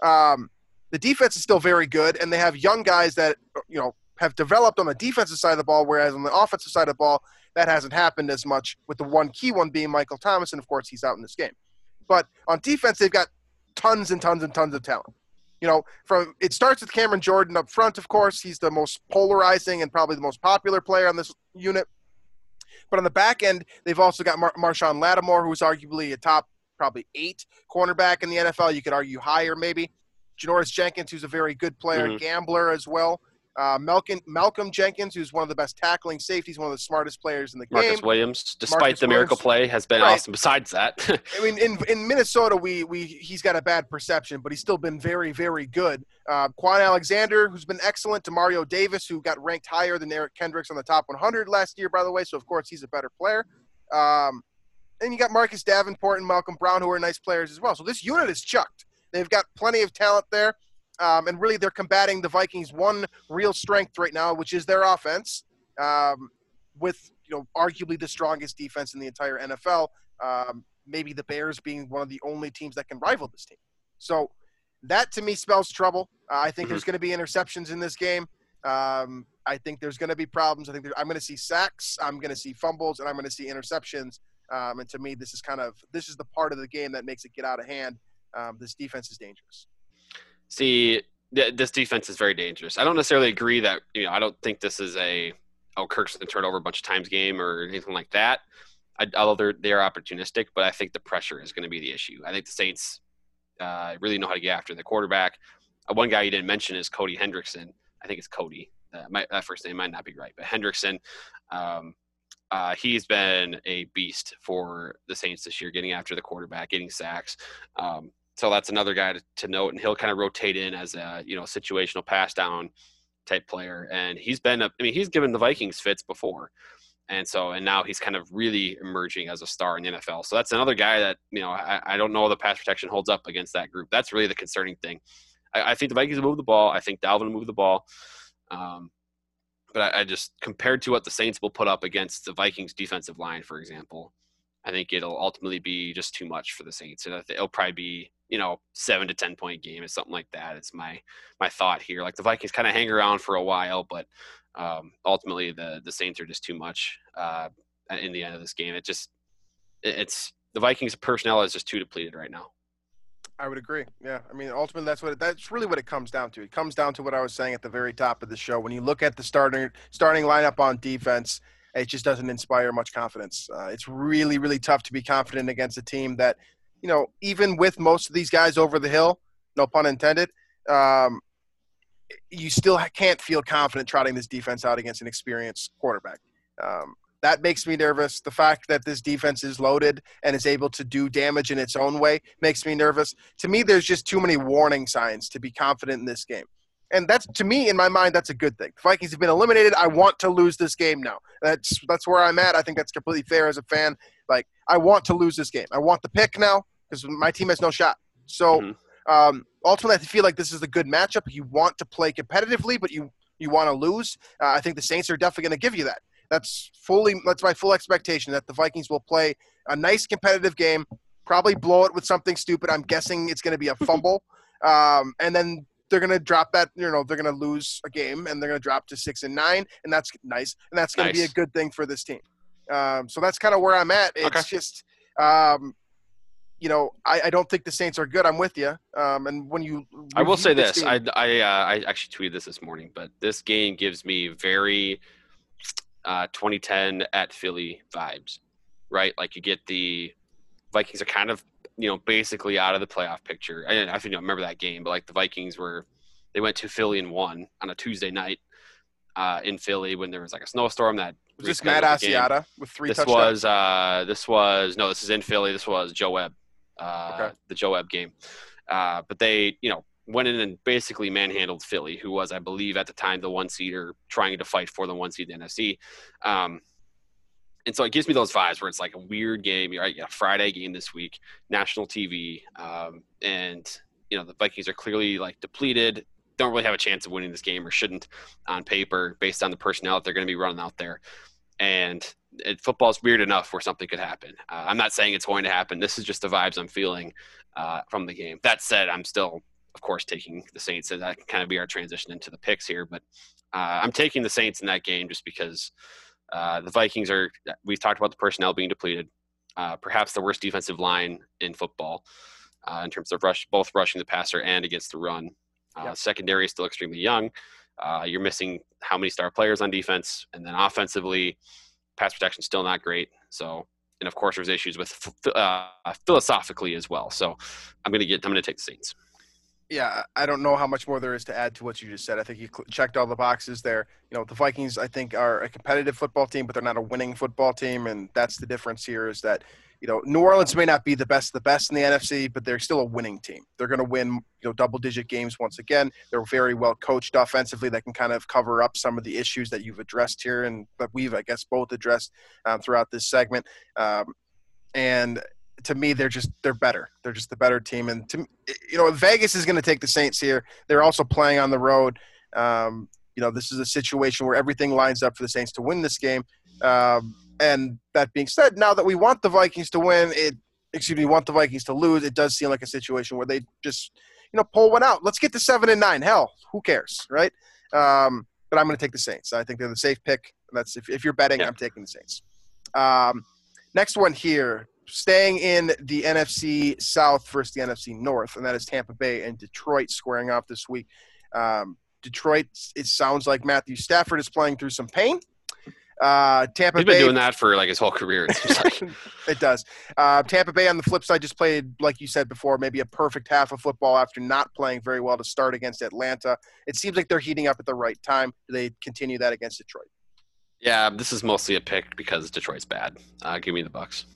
Speaker 1: um, the defense is still very good and they have young guys that you know have developed on the defensive side of the ball whereas on the offensive side of the ball that hasn't happened as much with the one key one being michael thomas and of course he's out in this game. But on defense they've got tons and tons and tons of talent. You know from it starts with cameron jordan up front of course. He's the most polarizing and probably the most popular player on this unit but on the back end, they've also got Mar- Marshon Lattimore, who's arguably a top probably eight cornerback in the NFL. You could argue higher maybe. Janoris Jenkins, who's a very good player,
Speaker 2: Mhm.
Speaker 1: gambler as well. Uh, Malcolm, Malcolm Jenkins, who's one of the best tackling safeties, one of the smartest players in the
Speaker 2: Marcus
Speaker 1: game.
Speaker 2: Marcus Williams, despite
Speaker 1: Marcus
Speaker 2: the miracle
Speaker 1: Williams.
Speaker 2: play, has been
Speaker 1: Right.
Speaker 2: awesome. Besides that,
Speaker 1: I mean, in in Minnesota, we we he's got a bad perception, but he's still been very very good. Uh, Kwon Alexander, who's been excellent, Demario Davis, who got ranked higher than Eric Kendricks on the top 100 last year, by the way. So of course he's a better player. Um, and you got Marcus Davenport and Malcom Brown, who are nice players as well. So this unit is chucked. They've got plenty of talent there, um, and really they're combating the Vikings' one real strength right now, which is their offense, um, with you know arguably the strongest defense in the entire NFL. Um, maybe the Bears being one of the only teams that can rival this team. So that to me spells trouble. Uh, I think
Speaker 2: Mhm.
Speaker 1: there's going to be interceptions in this game. Um, I think there's going to be problems. I think there, I'm going to see sacks. I'm going to see fumbles, and I'm going to see interceptions. Um, and to me, this is kind of this is the part of the game that makes it get out of hand. Um, this defense is dangerous.
Speaker 2: See, th- this defense is very dangerous. I don't necessarily agree that you know. I don't think this is a oh Kirk's going to turn over a bunch of times game or anything like that. I, although they're they're opportunistic, but I think the pressure is going to be the issue. I think the Saints uh, really know how to get after the quarterback. Uh, one guy you didn't mention is Cody Hendrickson. I think it's Cody. Uh, my, that first name might not be right, but Hendrickson. Um, uh, he's been a beast for the Saints this year, getting after the quarterback, getting sacks. Um, so that's another guy to, to note, and he'll kind of rotate in as a you know situational pass down type player. And he's been, a, I mean, he's given the Vikings fits before, and so and now he's kind of really emerging as a star in the NFL. So that's another guy that you know I, I don't know the pass protection holds up against that group. That's really the concerning thing. I, I think the Vikings move the ball. I think Dalvin move the ball. Um, but I, I just compared to what the Saints will put up against the Vikings defensive line, for example, I think it'll ultimately be just too much for the Saints, and it'll probably be you know seven to ten point game or something like that. It's my my thought here. Like the Vikings kind of hang around for a while, but um, ultimately the the Saints are just too much uh, in the end of this game. It just it- it's the Vikings personnel is just too depleted right now.
Speaker 1: I would agree. Yeah, I mean, ultimately, that's what it, that's really what it comes down to. It comes down to what I was saying at the very top of the show. When you look at the starting starting lineup on defense, it just doesn't inspire much confidence. Uh, it's really, really tough to be confident against a team that, you know, even with most of these guys over the hill, no pun intended, um, you still can't feel confident trotting this defense out against an experienced quarterback. Um, that makes me nervous. The fact that this defense is loaded and is able to do damage in its own way makes me nervous. To me, there's just too many warning signs to be confident in this game. And that's to me, in my mind, that's a good thing. The Vikings have been eliminated. I want to lose this game now. That's that's where I'm at. I think that's completely fair as a fan. Like I want to lose this game. I want the pick now because my team has no shot. So
Speaker 2: Mhm.
Speaker 1: um, ultimately, I feel like this is a good matchup. You want to play competitively, but you you want to lose. Uh, I think the Saints are definitely going to give you that. That's fully that's my full expectation that the Vikings will play a nice competitive game, probably blow it with something stupid. I'm guessing it's going to be a fumble, um, and then they're going to drop that. You know, they're going to lose a game, and they're going to drop to six and nine, and that's nice, and that's going to be a good thing for this team. Um, so that's kind of where I'm at. It's
Speaker 2: Okay.
Speaker 1: just um, you know, I, I don't think the Saints are good. I'm with you. Um, and when you,
Speaker 2: I will say this:
Speaker 1: team-
Speaker 2: I I uh, I actually tweeted this this morning, but this game gives me very uh, 2010 at Philly vibes, right? Like you get the Vikings are kind of you know basically out of the playoff picture. I, I don't know if you remember that game, but like the Vikings were they went to Philly and won on a Tuesday night uh, in Philly when there was like a snowstorm that
Speaker 1: was this Matt. Asiata with three
Speaker 2: This
Speaker 1: touchdowns?
Speaker 2: was uh, this was no, this is in Philly. This was Joe Webb, uh,
Speaker 1: Okay.
Speaker 2: the Joe Webb game. Uh, but they, you know, went in and basically manhandled Philly, who was, I believe, at the time the one seed or trying to fight for the one seed in the NFC. Um, and so it gives me those vibes where it's like a weird game. Right, you got a Friday game this week, national TV, um, and you know the Vikings are clearly like depleted. Don't really have a chance of winning this game, or shouldn't on paper, based on the personnel that they're going to be running out there. And it, football's weird enough where something could happen. Uh, I'm not saying it's going to happen. This is just the vibes I'm feeling uh, from the game. That said, I'm still, of course, taking the Saints. So that can kind of be our transition into the picks here. But uh, I'm taking the Saints in that game just because uh, the Vikings are. We've talked about the personnel being depleted. Uh, perhaps the worst defensive line in football uh, in terms of rush, both rushing the passer and against the run. Uh,
Speaker 1: Yep.
Speaker 2: Secondary is still extremely young. Uh, you're missing how many star players on defense, and then offensively, pass protection still not great. So, and of course, there's issues with uh, philosophically as well. So, I'm gonna get. I'm gonna take the Saints.
Speaker 1: Yeah, I don't know how much more there is to add to what you just said. I think you cl- checked all the boxes there. You know, the Vikings, I think, are a competitive football team, but they're not a winning football team, and that's the difference here. Is that you know New Orleans may not be the best, the best in the NFC, but they're still a winning team. They're going to win, you know, double-digit games once again. They're very well coached offensively. That can kind of cover up some of the issues that you've addressed here, and that we've, I guess, both addressed um, throughout this segment. Um, and to me, they're just they're better. They're just the better team. And to you know, Vegas is going to take the Saints here. They're also playing on the road. Um, you know, this is a situation where everything lines up for the Saints to win this game. Um, and that being said, now that we want the Vikings to win, it excuse me, want the Vikings to lose, it does seem like a situation where they just you know pull one out. Let's get to seven and nine. Hell, who cares, right? Um, but I'm going to take the Saints. I think they're the safe pick. That's if, if you're betting,
Speaker 2: Yeah.
Speaker 1: I'm taking the Saints. Um, next one here, staying in the NFC South versus the NFC North, and that is Tampa Bay and Detroit squaring off this week. Um, Detroit, it sounds like Matthew Stafford is playing through some pain. Uh, Tampa
Speaker 2: He's been
Speaker 1: Bay,
Speaker 2: doing that for like his whole career. It like.
Speaker 1: it does. Uh, Tampa Bay on the flip side just played, like you said before, maybe a perfect half of football after not playing very well to start against Atlanta. It seems like they're heating up at the right time. Do they continue that against Detroit?
Speaker 2: yeah, this is mostly a pick because Detroit's bad. Uh, give me the Bucks.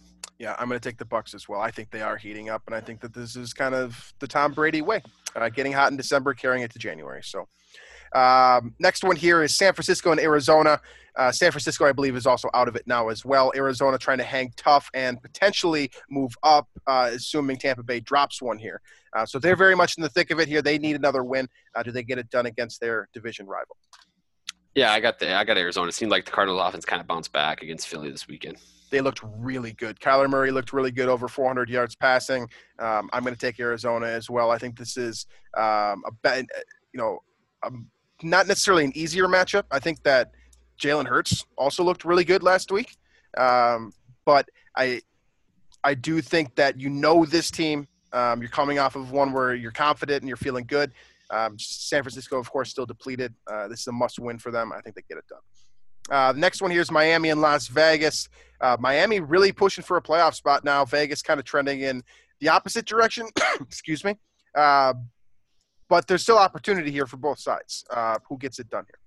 Speaker 1: Yeah, I'm going to take the Bucks as well. I think they are heating up, and I think that this is kind of the Tom Brady way, uh, getting hot in December, carrying it to January. So, um, next one here is San Francisco and Arizona. Uh, San Francisco, I believe, is also out of it now as well. Arizona trying to hang tough and potentially move up, uh, assuming Tampa Bay drops one here. Uh, so they're very much in the thick of it here. They need another win. Uh, do they get it done against their division rival?
Speaker 2: Yeah, I got the I got Arizona. It seemed like the Cardinals offense kind of bounced back against Philly this weekend.
Speaker 1: They looked really good. Kyler Murray looked really good, over 400 yards passing. Um, I'm going to take Arizona as well. I think this is um, a you know, um, not necessarily an easier matchup. I think that Jalen Hurts also looked really good last week, um, but I, I do think that you know this team. Um, you're coming off of one where you're confident and you're feeling good. Um, San Francisco, of course, still depleted. Uh, this is a must-win for them. I think they get it done. Uh, the next one here is Miami and Las Vegas. Uh, Miami really pushing for a playoff spot now. Vegas kind of trending in the opposite direction. Excuse me. Uh, but there's still opportunity here for both sides. Uh, who gets it done here?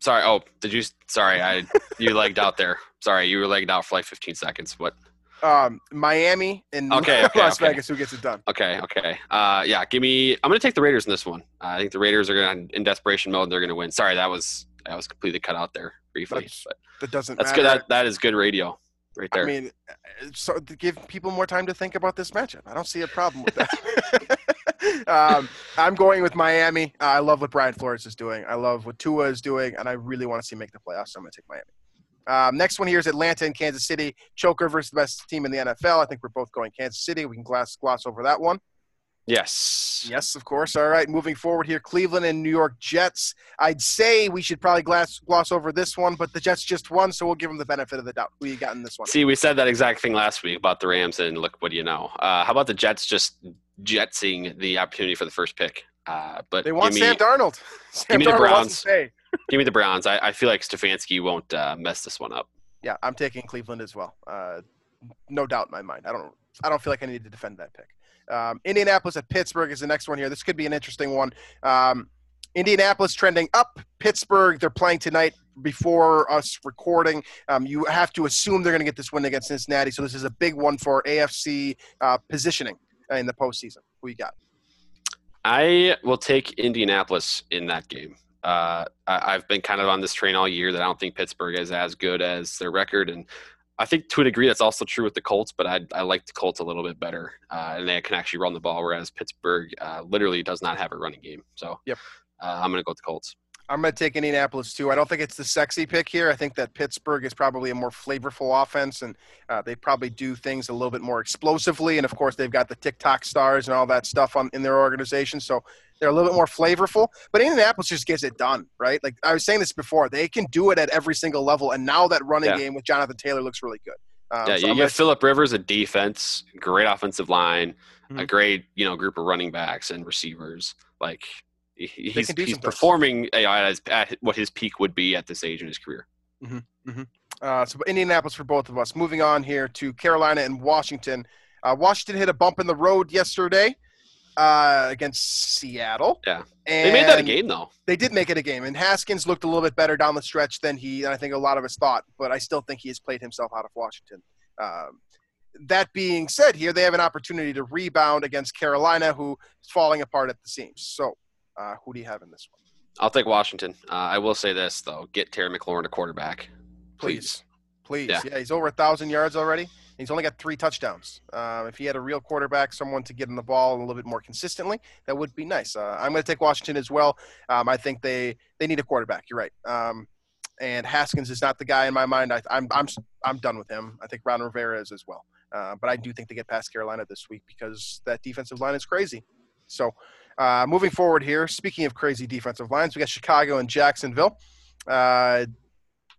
Speaker 2: Sorry. Oh, did you? Sorry, I you legged out there. Sorry, you were legged out for like 15 seconds. What?
Speaker 1: Um, Miami and
Speaker 2: Okay, okay,
Speaker 1: Las
Speaker 2: okay.
Speaker 1: Vegas. Who gets it done?
Speaker 2: Okay, okay. Uh, yeah, give me. I'm gonna take the Raiders in this one. Uh, I think the Raiders are gonna in desperation mode. They're gonna win. Sorry, that was that was completely cut out there briefly.
Speaker 1: That's-
Speaker 2: But
Speaker 1: That doesn't
Speaker 2: that's
Speaker 1: matter.
Speaker 2: good. That that is good radio, right there.
Speaker 1: I mean, so to give people more time to think about this matchup. I don't see a problem with that. um, I'm going with Miami. Uh, I love what Brian Flores is doing. I love what Tua is doing, and I really want to see him make the playoffs. So I'm going to take Miami. Um, next one here is Atlanta and Kansas City. Choker versus the best team in the NFL. I think we're both going Kansas City. We can gloss gloss over that one.
Speaker 2: Yes.
Speaker 1: Yes, of course. All right, moving forward here, Cleveland and New York Jets. I'd say we should probably gloss, gloss over this one, but the Jets just won, so we'll give them the benefit of the doubt. Who you got in this one?
Speaker 2: See, we said that exact thing last week about the Rams, and look what do you know. Uh, how about the Jets just jetsing the opportunity for the first pick? Uh, but
Speaker 1: they want
Speaker 2: give me,
Speaker 1: Sam Darnold. Sam
Speaker 2: give me the
Speaker 1: Darnold wants
Speaker 2: Browns. give me the Browns. I, I feel like Stefanski won't uh, mess this one up.
Speaker 1: Yeah, I'm taking Cleveland as well. Uh, no doubt in my mind. I don't. I don't feel like I need to defend that pick. Um, Indianapolis at Pittsburgh is the next one here. This could be an interesting one. Um, Indianapolis trending up. Pittsburgh, they're playing tonight before us recording. Um, you have to assume they're going to get this win against Cincinnati. So this is a big one for AFC uh, positioning in the postseason. Who you got?
Speaker 2: I will take Indianapolis in that game. Uh, I, I've been kind of on this train all year that I don't think Pittsburgh is as good as their record, and I think to a degree that's also true with the Colts. But I, I like the Colts a little bit better, uh, and they can actually run the ball, whereas Pittsburgh uh, literally does not have a running game. So,
Speaker 1: Yep.
Speaker 2: uh, I'm going to go with the Colts.
Speaker 1: I'm going to take Indianapolis too. I don't think it's the sexy pick here. I think that Pittsburgh is probably a more flavorful offense, and uh, they probably do things a little bit more explosively. And of course, they've got the TikTok stars and all that stuff on in their organization, so they're a little bit more flavorful. But Indianapolis just gets it done, right? Like I was saying this before, they can do it at every single level, and now that running
Speaker 2: Yeah.
Speaker 1: game with Jonathan Taylor looks really good. Um,
Speaker 2: yeah,
Speaker 1: so
Speaker 2: you
Speaker 1: gonna-
Speaker 2: Philip Rivers, a defense, great offensive line, a
Speaker 1: Mhm.
Speaker 2: great you know group of running backs and receivers. Like he's, he's performing uh, at, at what his peak would be at this age in his career.
Speaker 1: Uh, so Indianapolis for both of us. Moving on here to Carolina and Washington. Uh, Washington hit a bump in the road yesterday uh, against Seattle.
Speaker 2: Yeah.
Speaker 1: and
Speaker 2: They made that a game though.
Speaker 1: They did make it a game, and Haskins looked a little bit better down the stretch than he, And I think, a lot of us thought. But I still think he has played himself out of Washington. Um, that being said, here they have an opportunity to rebound against Carolina, who is falling apart at the seams. So, uh, who do you have in this one?
Speaker 2: I'll take Washington. Uh, I will say this though: get Terry McLaurin a quarterback, please.
Speaker 1: Please.
Speaker 2: Yeah.
Speaker 1: Yeah, he's over a thousand yards already. He's only got three touchdowns. Uh, if he had a real quarterback, someone to get him the ball a little bit more consistently, that would be nice. Uh, I'm going to take Washington as well. Um, I think they they need a quarterback. You're right. Um, and Haskins is not the guy in my mind. I, I'm I'm I'm done with him. I think Ron Rivera is as well. Uh, but I do think they get past Carolina this week because that defensive line is crazy. So, uh, moving forward here, speaking of crazy defensive lines, we got Chicago and Jacksonville. Uh,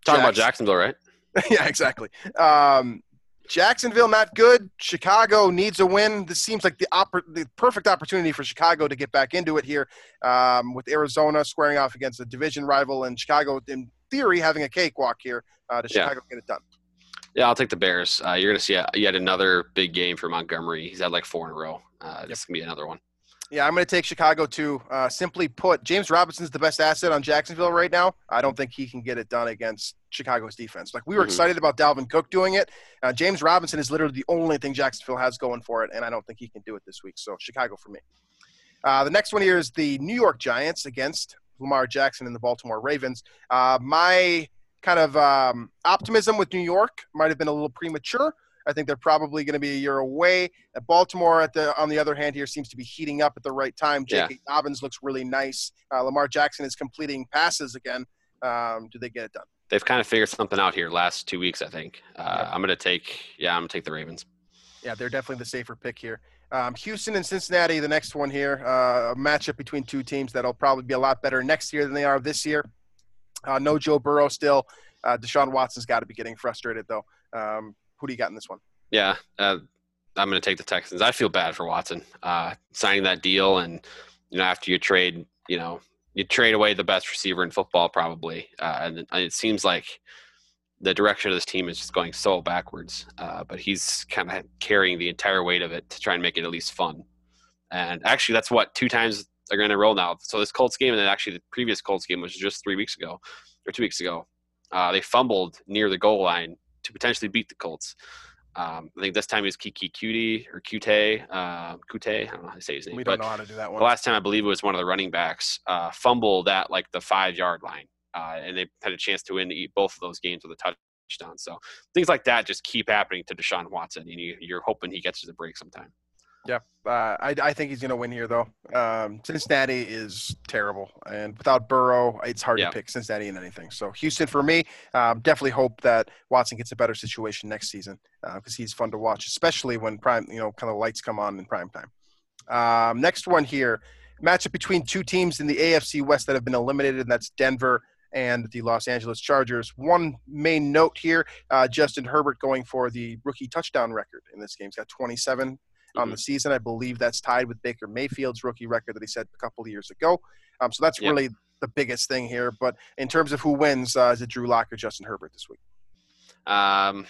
Speaker 2: Talking about Jacksonville, right?
Speaker 1: yeah, exactly. Um, Jacksonville not good. Chicago needs a win. This seems like the oppor- the perfect opportunity for Chicago to get back into it here, um, with Arizona squaring off against a division rival and Chicago, in theory, having a cakewalk here uh, to
Speaker 2: Yeah.
Speaker 1: Chicago get it done.
Speaker 2: Yeah, I'll take the Bears. Uh, you're going to see a, yet another big game for Montgomery. He's had like four in a row. Uh, This is going to be another one.
Speaker 1: Yeah, I'm going to take Chicago too. Uh, simply put, James Robinson's the best asset on Jacksonville right now. I don't think he can get it done against Chicago's defense. Like we were
Speaker 2: Mhm.
Speaker 1: excited about Dalvin Cook doing it. Uh, James Robinson is literally the only thing Jacksonville has going for it, and I don't think he can do it this week. So Chicago for me. Uh, the next one here is the New York Giants against Lamar Jackson and the Baltimore Ravens. Uh, my kind of um, optimism with New York might have been a little premature. I think they're probably going to be a year away. Uh, Baltimore, at the on the other hand, here seems to be heating up at the right time.
Speaker 2: Yeah.
Speaker 1: J.K. Dobbins looks really nice. Uh, Lamar Jackson is completing passes again. Um, do they get it done?
Speaker 2: They've kind of figured something out here last two weeks, I think. Uh,
Speaker 1: Yeah.
Speaker 2: I'm going to take, yeah, I'm going to take the Ravens.
Speaker 1: Yeah, they're definitely the safer pick here. Um, Houston and Cincinnati, the next one here, uh, a matchup between two teams that'll probably be a lot better next year than they are this year. Uh, no Joe Burrow still. Uh, Deshaun Watson's got to be getting frustrated though. Um, who do you got in this one?
Speaker 2: Yeah, uh, I'm going to take the Texans. I feel bad for Watson uh, signing that deal, and you know, after you trade, you know, you trade away the best receiver in football, probably, uh, and, it seems like the direction of this team is just going so backwards. Uh, but he's kind of carrying the entire weight of it to try and make it at least fun. And actually, that's what two times they're going to roll now. So this Colts game, and then actually the previous Colts game, which was just three weeks ago or two weeks ago, uh, they fumbled near the goal line to potentially beat the Colts. Um, I think this time it was Keke Coutee or Cute, uh, Cute. I don't know how to say his name.
Speaker 1: We don't know how to do that
Speaker 2: the
Speaker 1: one.
Speaker 2: last time I believe it was one of the running backs uh, fumbled at like the five yard line, uh, and they had a chance to win eat both of those games with a touchdown. So things like that just keep happening to Deshaun Watson, and you, you're hoping he gets to the break sometime.
Speaker 1: Yeah, uh, I, I think he's going to win here, though. Um, Cincinnati is terrible, and without Burrow, it's hard
Speaker 2: Yeah.
Speaker 1: to pick Cincinnati in anything. So Houston for me. Um, definitely hope that Watson gets a better situation next season because he's fun to watch, especially when prime, you know, kind of lights come on in prime time. Um, next one here, matchup between two teams in the AFC West that have been eliminated, and that's Denver and the Los Angeles Chargers. One main note here: uh, Justin Herbert going for the rookie touchdown record in this game. He's got 27 on the season. I believe that's tied with Baker Mayfield's rookie record that he set a couple of years ago. Um, so that's
Speaker 2: Yep.
Speaker 1: really the biggest thing here. But in terms of who wins, uh, is it Drew Lock or Justin Herbert this week?
Speaker 2: Um,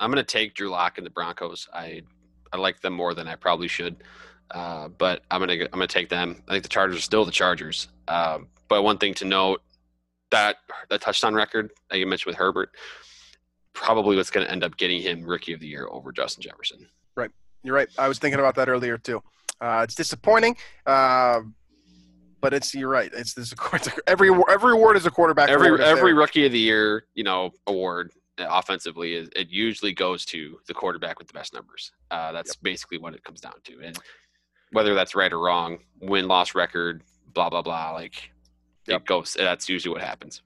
Speaker 2: I'm going to take Drew Lock and the Broncos. I I like them more than I probably should, uh, but I'm going to I'm going to take them. I think the Chargers are still the Chargers. Um, but one thing to note that that touchdown record that you mentioned with Herbert, probably what's going to end up getting him Rookie of the Year over Justin Jefferson.
Speaker 1: You're right. I was thinking about that earlier too. Uh, it's disappointing, uh, but it's you're right. It's this every every award is a quarterback.
Speaker 2: Every every
Speaker 1: there.
Speaker 2: Rookie of the Year, you know, award uh, offensively, is, it usually goes to the quarterback with the best numbers. Uh, that's basically what it comes down to, and whether that's right or wrong, win loss record, blah blah blah, like
Speaker 1: Yep.
Speaker 2: it goes. That's usually what happens.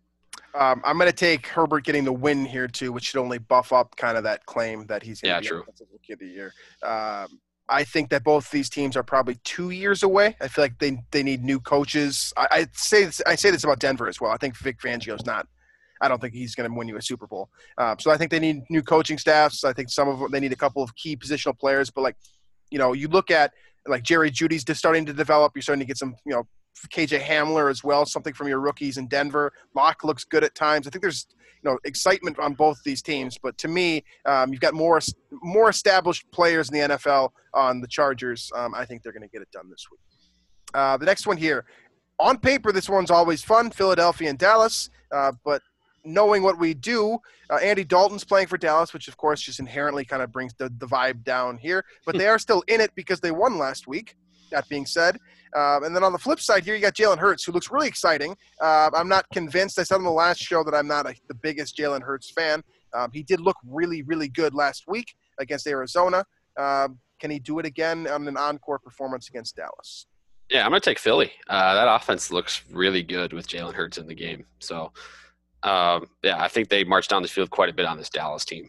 Speaker 1: Um, I'm going to take Herbert getting the win here too, which should only buff up kind of that claim that he's going
Speaker 2: Yeah,
Speaker 1: to be
Speaker 2: true.
Speaker 1: offensive rookie of the year. Um, I think that both these teams are probably two years away. I feel like they they need new coaches. I, I say this, I say this about Denver as well. I think Vic Fangio's not. I don't think he's going to win you a Super Bowl. Um, so I think they need new coaching staffs. I think some of them, they need a couple of key positional players. But like, you know, you look at like Jerry Jeudy's just starting to develop. You're starting to get some, you know, KJ Hamler as well, something from your rookies in Denver. Lock looks good at times. I think there's you know excitement on both these teams, but to me, um, you've got more more established players in the NFL on the Chargers. Um, I think they're going to get it done this week. Uh, the next one here, on paper, this one's always fun: Philadelphia and Dallas. Uh, but knowing what we do, uh, Andy Dalton's playing for Dallas, which of course just inherently kind of brings the, the vibe down here. But they are still in it because they won last week. That being said, um, and then on the flip side here, you got Jalen Hurts, who looks really exciting. Uh, I'm not convinced. I said on the last show that I'm not a, the biggest Jalen Hurts fan. Um, he did look really, really good last week against Arizona. Um, can he do it again on an encore performance against Dallas?
Speaker 2: Yeah, I'm gonna take Philly. Uh, that offense looks really good with Jalen Hurts in the game. So, um, yeah, I think they marched down the field quite a bit on this Dallas team.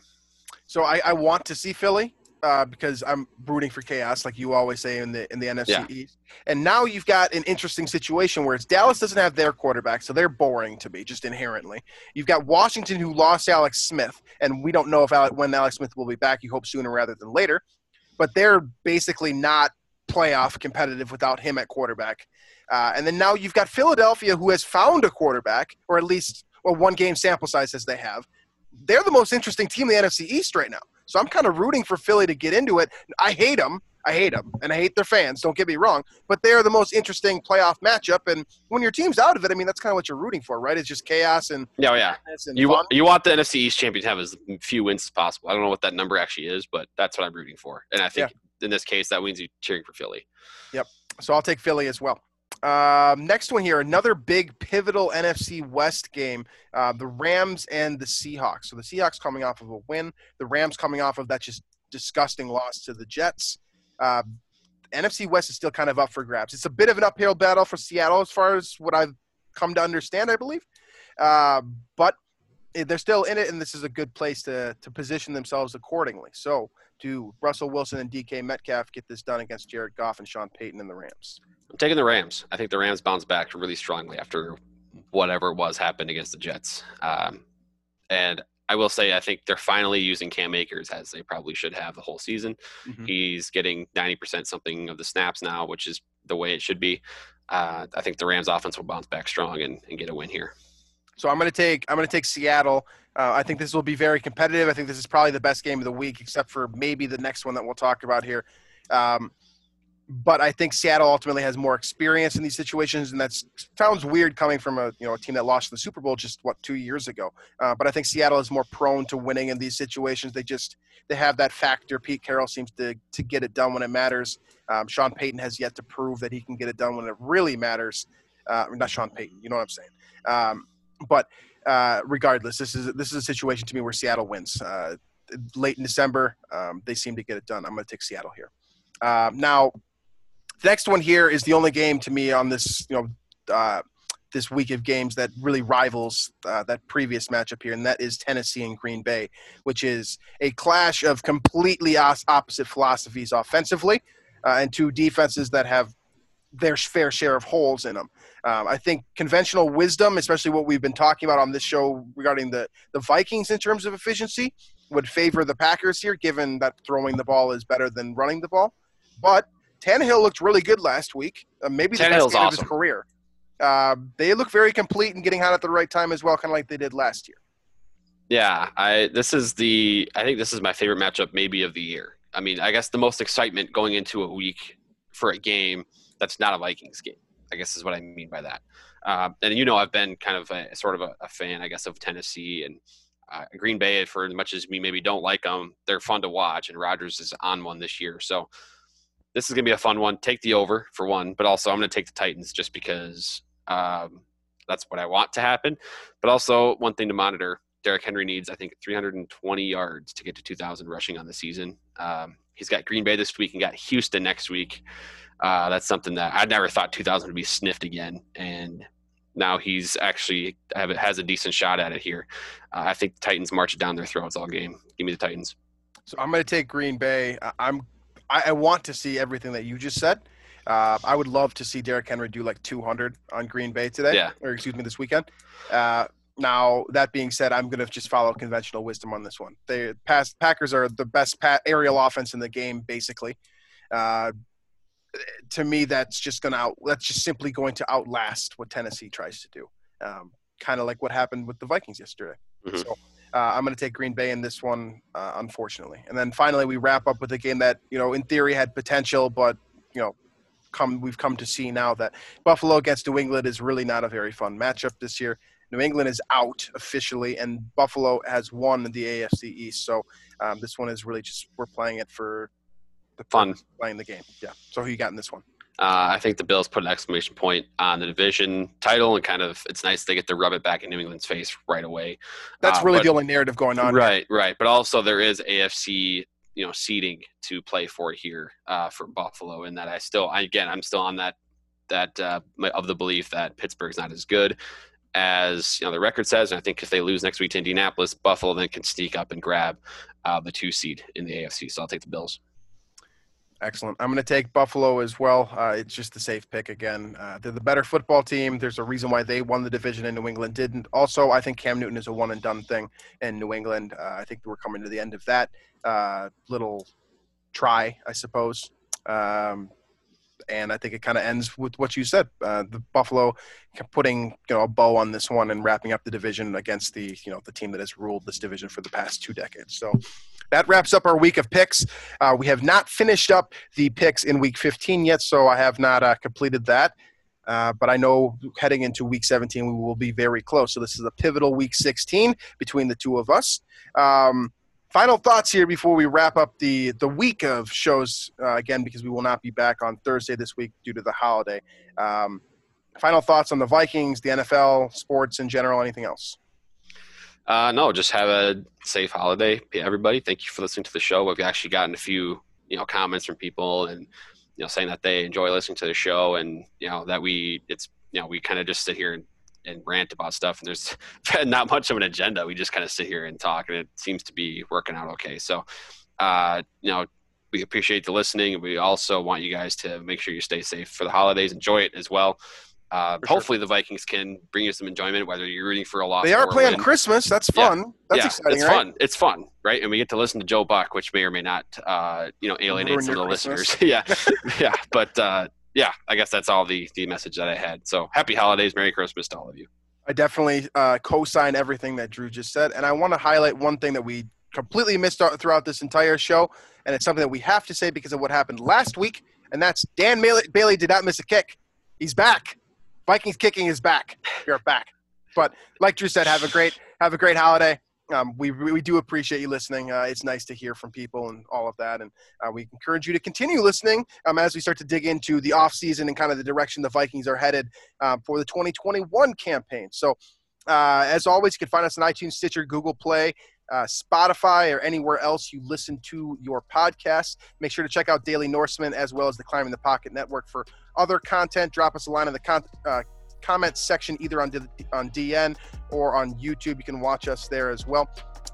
Speaker 1: So I, I want to see Philly uh, because I'm rooting for chaos, like you always say in the in the NFC
Speaker 2: Yeah.
Speaker 1: East. And now you've got an interesting situation where it's Dallas doesn't have their quarterback, so they're boring to me just inherently. You've got Washington who lost Alex Smith, and we don't know if Alex, when Alex Smith will be back. You hope sooner rather than later, but they're basically not playoff competitive without him at quarterback. Uh, and then now you've got Philadelphia who has found a quarterback, or at least well, one game sample size as they have. They're the most interesting team in the NFC East right now. So I'm kind of rooting for Philly to get into it. I hate them. I hate them, and I hate their fans. Don't get me wrong, but they're the most interesting playoff matchup. And when your team's out of it, I mean, that's kind of what you're rooting for, right? It's just chaos and
Speaker 2: Yeah, oh, yeah.
Speaker 1: and
Speaker 2: You want you want the NFC East champion to have as few wins as possible. I don't know what that number actually is, but that's what I'm rooting for. And I think in this case, that means you cheering for Philly. Yep.
Speaker 1: So I'll take Philly as well. Um, next one here, another big pivotal NFC West game: uh, the Rams and the Seahawks. So the Seahawks coming off of a win, the Rams coming off of that just disgusting loss to the Jets. Uh, NFC West is still kind of up for grabs. It's a bit of an uphill battle for Seattle, as far as what I've come to understand, I believe. Uh, but they're still in it, and this is a good place to to position themselves accordingly. So, do Russell Wilson and DK Metcalf get this done against Jared Goff and Sean Payton and the Rams?
Speaker 2: I'm taking the Rams. I think the Rams bounce back really strongly after whatever was happened against the Jets. Um, and I will say, I think they're finally using Cam Akers as they probably should have the whole season.
Speaker 1: Mhm.
Speaker 2: He's getting 90% something of the snaps now, which is the way it should be. Uh, I think the Rams offense will bounce back strong and, and get a win here.
Speaker 1: So I'm going to take I'm going to take Seattle. Uh, I think this will be very competitive. I think this is probably the best game of the week, except for maybe the next one that we'll talk about here. Um, but I think Seattle ultimately has more experience in these situations, and that sounds weird coming from a you know a team that lost the Super Bowl just what two years ago. Uh, but I think Seattle is more prone to winning in these situations. They just they have that factor. Pete Carroll seems to to get it done when it matters. Um, Sean Payton has yet to prove that he can get it done when it really matters. Uh, not Sean Payton, you know what I'm saying. Um, but uh, regardless, this is this is a situation to me where Seattle wins. Uh, late in December, um, they seem to get it done. I'm going to take Seattle here. Um, now, the next one here is the only game to me on this you know uh, this week of games that really rivals uh, that previous matchup here, and that is Tennessee and Green Bay, which is a clash of completely os- opposite philosophies offensively. uh, and two defenses that have their fair share of holes in them. Um, I think conventional wisdom, especially what we've been talking about on this show regarding the, the Vikings in terms of efficiency, would favor the Packers here, given that throwing the ball is better than running the ball. But Tannehill looked really good last week, uh, maybe the
Speaker 2: Tannehill's
Speaker 1: best game of his career. Uh, they look very complete and getting hot at the right time as well, kind of like they did last year.
Speaker 2: Yeah, I this is the I think this is my favorite matchup maybe of the year. I mean, I guess the most excitement going into a week for a game that's not a Vikings game. I guess is what I mean by that. Uh, and you know, I've been kind of a sort of a, a fan, I guess, of Tennessee and uh, Green Bay. For as much as we maybe don't like them, they're fun to watch, and Rodgers is on one this year. So this is gonna be a fun one. Take the over for one, but also I'm gonna take the Titans just because um, that's what I want to happen. But also one thing to monitor: Derrick Henry needs, I think, 320 yards to get to 2,000 rushing on the season. Um, he's got Green Bay this week and got Houston next week. Uh, that's something that I never thought 2,000 would be sniffed again, and now he's actually have, has a decent shot at it here. Uh, I think the Titans march it down their throats all game. Give me the Titans.
Speaker 1: So I'm going to take Green Bay. I'm I, I want to see everything that you just said. Uh, I would love to see Derrick Henry do like 200 on Green Bay today,
Speaker 2: Yeah.
Speaker 1: or excuse me, this weekend. Uh, now that being said, I'm going to just follow conventional wisdom on this one. The Packers are the best pa- aerial offense in the game, basically. Uh, to me, that's just going to out. That's just simply going to outlast what Tennessee tries to do. Um, kind of like what happened with the Vikings yesterday.
Speaker 2: Mhm.
Speaker 1: So uh, I'm going to take Green Bay in this one, uh, unfortunately. And then finally, we wrap up with a game that you know, in theory, had potential, but you know, come we've come to see now that Buffalo against New England is really not a very fun matchup this year. New England is out officially, and Buffalo has won the AFC East. So um, this one is really just we're playing it for the
Speaker 2: Fun.
Speaker 1: playing the game. Yeah. So who you got in this one?
Speaker 2: Uh, I think the Bills put an exclamation point on the division title, and kind of it's nice they get to rub it back in New England's face right away.
Speaker 1: That's
Speaker 2: Uh,
Speaker 1: really
Speaker 2: but-
Speaker 1: the only narrative going on.
Speaker 2: Right, right. But also there is AFC, you know, seeding to play for here uh, for Buffalo, and that I still, I, again, I'm still on that that uh, of the belief that Pittsburgh's not as good as you know the record says. And I think if they lose next week to Indianapolis, Buffalo then can sneak up and grab uh, the two seed in the AFC. So I'll take the Bills.
Speaker 1: Excellent. I'm going to take Buffalo as well. Uh, it's just a safe pick again. Uh, they're the better football team. There's a reason why they won the division and New England didn't. Also, I think Cam Newton is a one and done thing in New England. Uh, I think we're coming to the end of that uh, little try, I suppose. Um, and I think it kind of ends with what you said. Uh, the Buffalo putting you know a bow on this one and wrapping up the division against the you know the team that has ruled this division for the past two decades. So that wraps up our week of picks. Uh, we have not finished up the picks in week 15 yet, so I have not uh, completed that. Uh, but I know heading into week 17, we will be very close. So this is a pivotal week 16 between the two of us. Um, final thoughts here before we wrap up the the week of shows uh, again, because we will not be back on Thursday this week due to the holiday. Um, final thoughts on the Vikings, the NFL, sports in general, anything else?
Speaker 2: Uh, no, just have a safe holiday, everybody. Thank you for listening to the show. We've actually gotten a few, you know, comments from people and you know saying that they enjoy listening to the show and you know that we it's you know we kind of just sit here and, and rant about stuff and there's not much of an agenda. We just kind of sit here and talk and it seems to be working out okay. So, uh, you know, we appreciate the listening we also want you guys to make sure you stay safe for the holidays. Enjoy it as well. Uh,
Speaker 1: For sure.
Speaker 2: hopefully the Vikings can bring you some enjoyment, whether you're rooting for a loss.
Speaker 1: They are
Speaker 2: or
Speaker 1: playing
Speaker 2: win.
Speaker 1: Christmas. That's
Speaker 2: Yeah.
Speaker 1: fun. That's
Speaker 2: yeah,
Speaker 1: exciting,
Speaker 2: it's
Speaker 1: right?
Speaker 2: fun. It's fun, right? And we get to listen to Joe Buck, which may or may not, uh, you know, alienate
Speaker 1: Ruin
Speaker 2: some of the
Speaker 1: Christmas.
Speaker 2: listeners. yeah, yeah. But uh, yeah, I guess that's all the the message that I had. So happy holidays, Merry Christmas to all of you.
Speaker 1: I definitely uh, co-sign everything that Drew just said, and I want to highlight one thing that we completely missed out throughout this entire show, and it's something that we have to say because of what happened last week, and that's Dan Bailey, Bailey did not miss a kick. He's back. Vikings kicking is back. You're back. But like Drew said, have a great have a great holiday. Um, we we do appreciate you listening. Uh, it's nice to hear from people and all of that, and uh, we encourage you to continue listening um, as we start to dig into the off season and kind of the direction the Vikings are headed um, for the 2021 campaign. So, uh, as always, you can find us on iTunes, Stitcher, Google Play, uh, Spotify, or anywhere else you listen to your podcasts. Make sure to check out Daily Norseman as well as the Climbing the Pocket Network for other content. Drop us a line in the con- uh, section, either on, D- on DN or on YouTube. You can watch us there as well.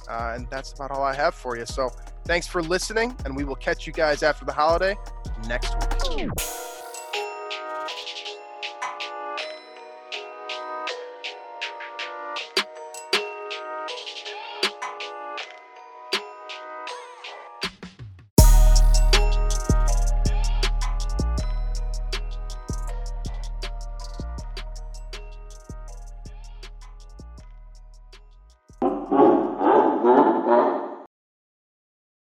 Speaker 1: Uh, and that's about all I have for you. So, Thanks for listening, and we will catch you guys after the holiday next week.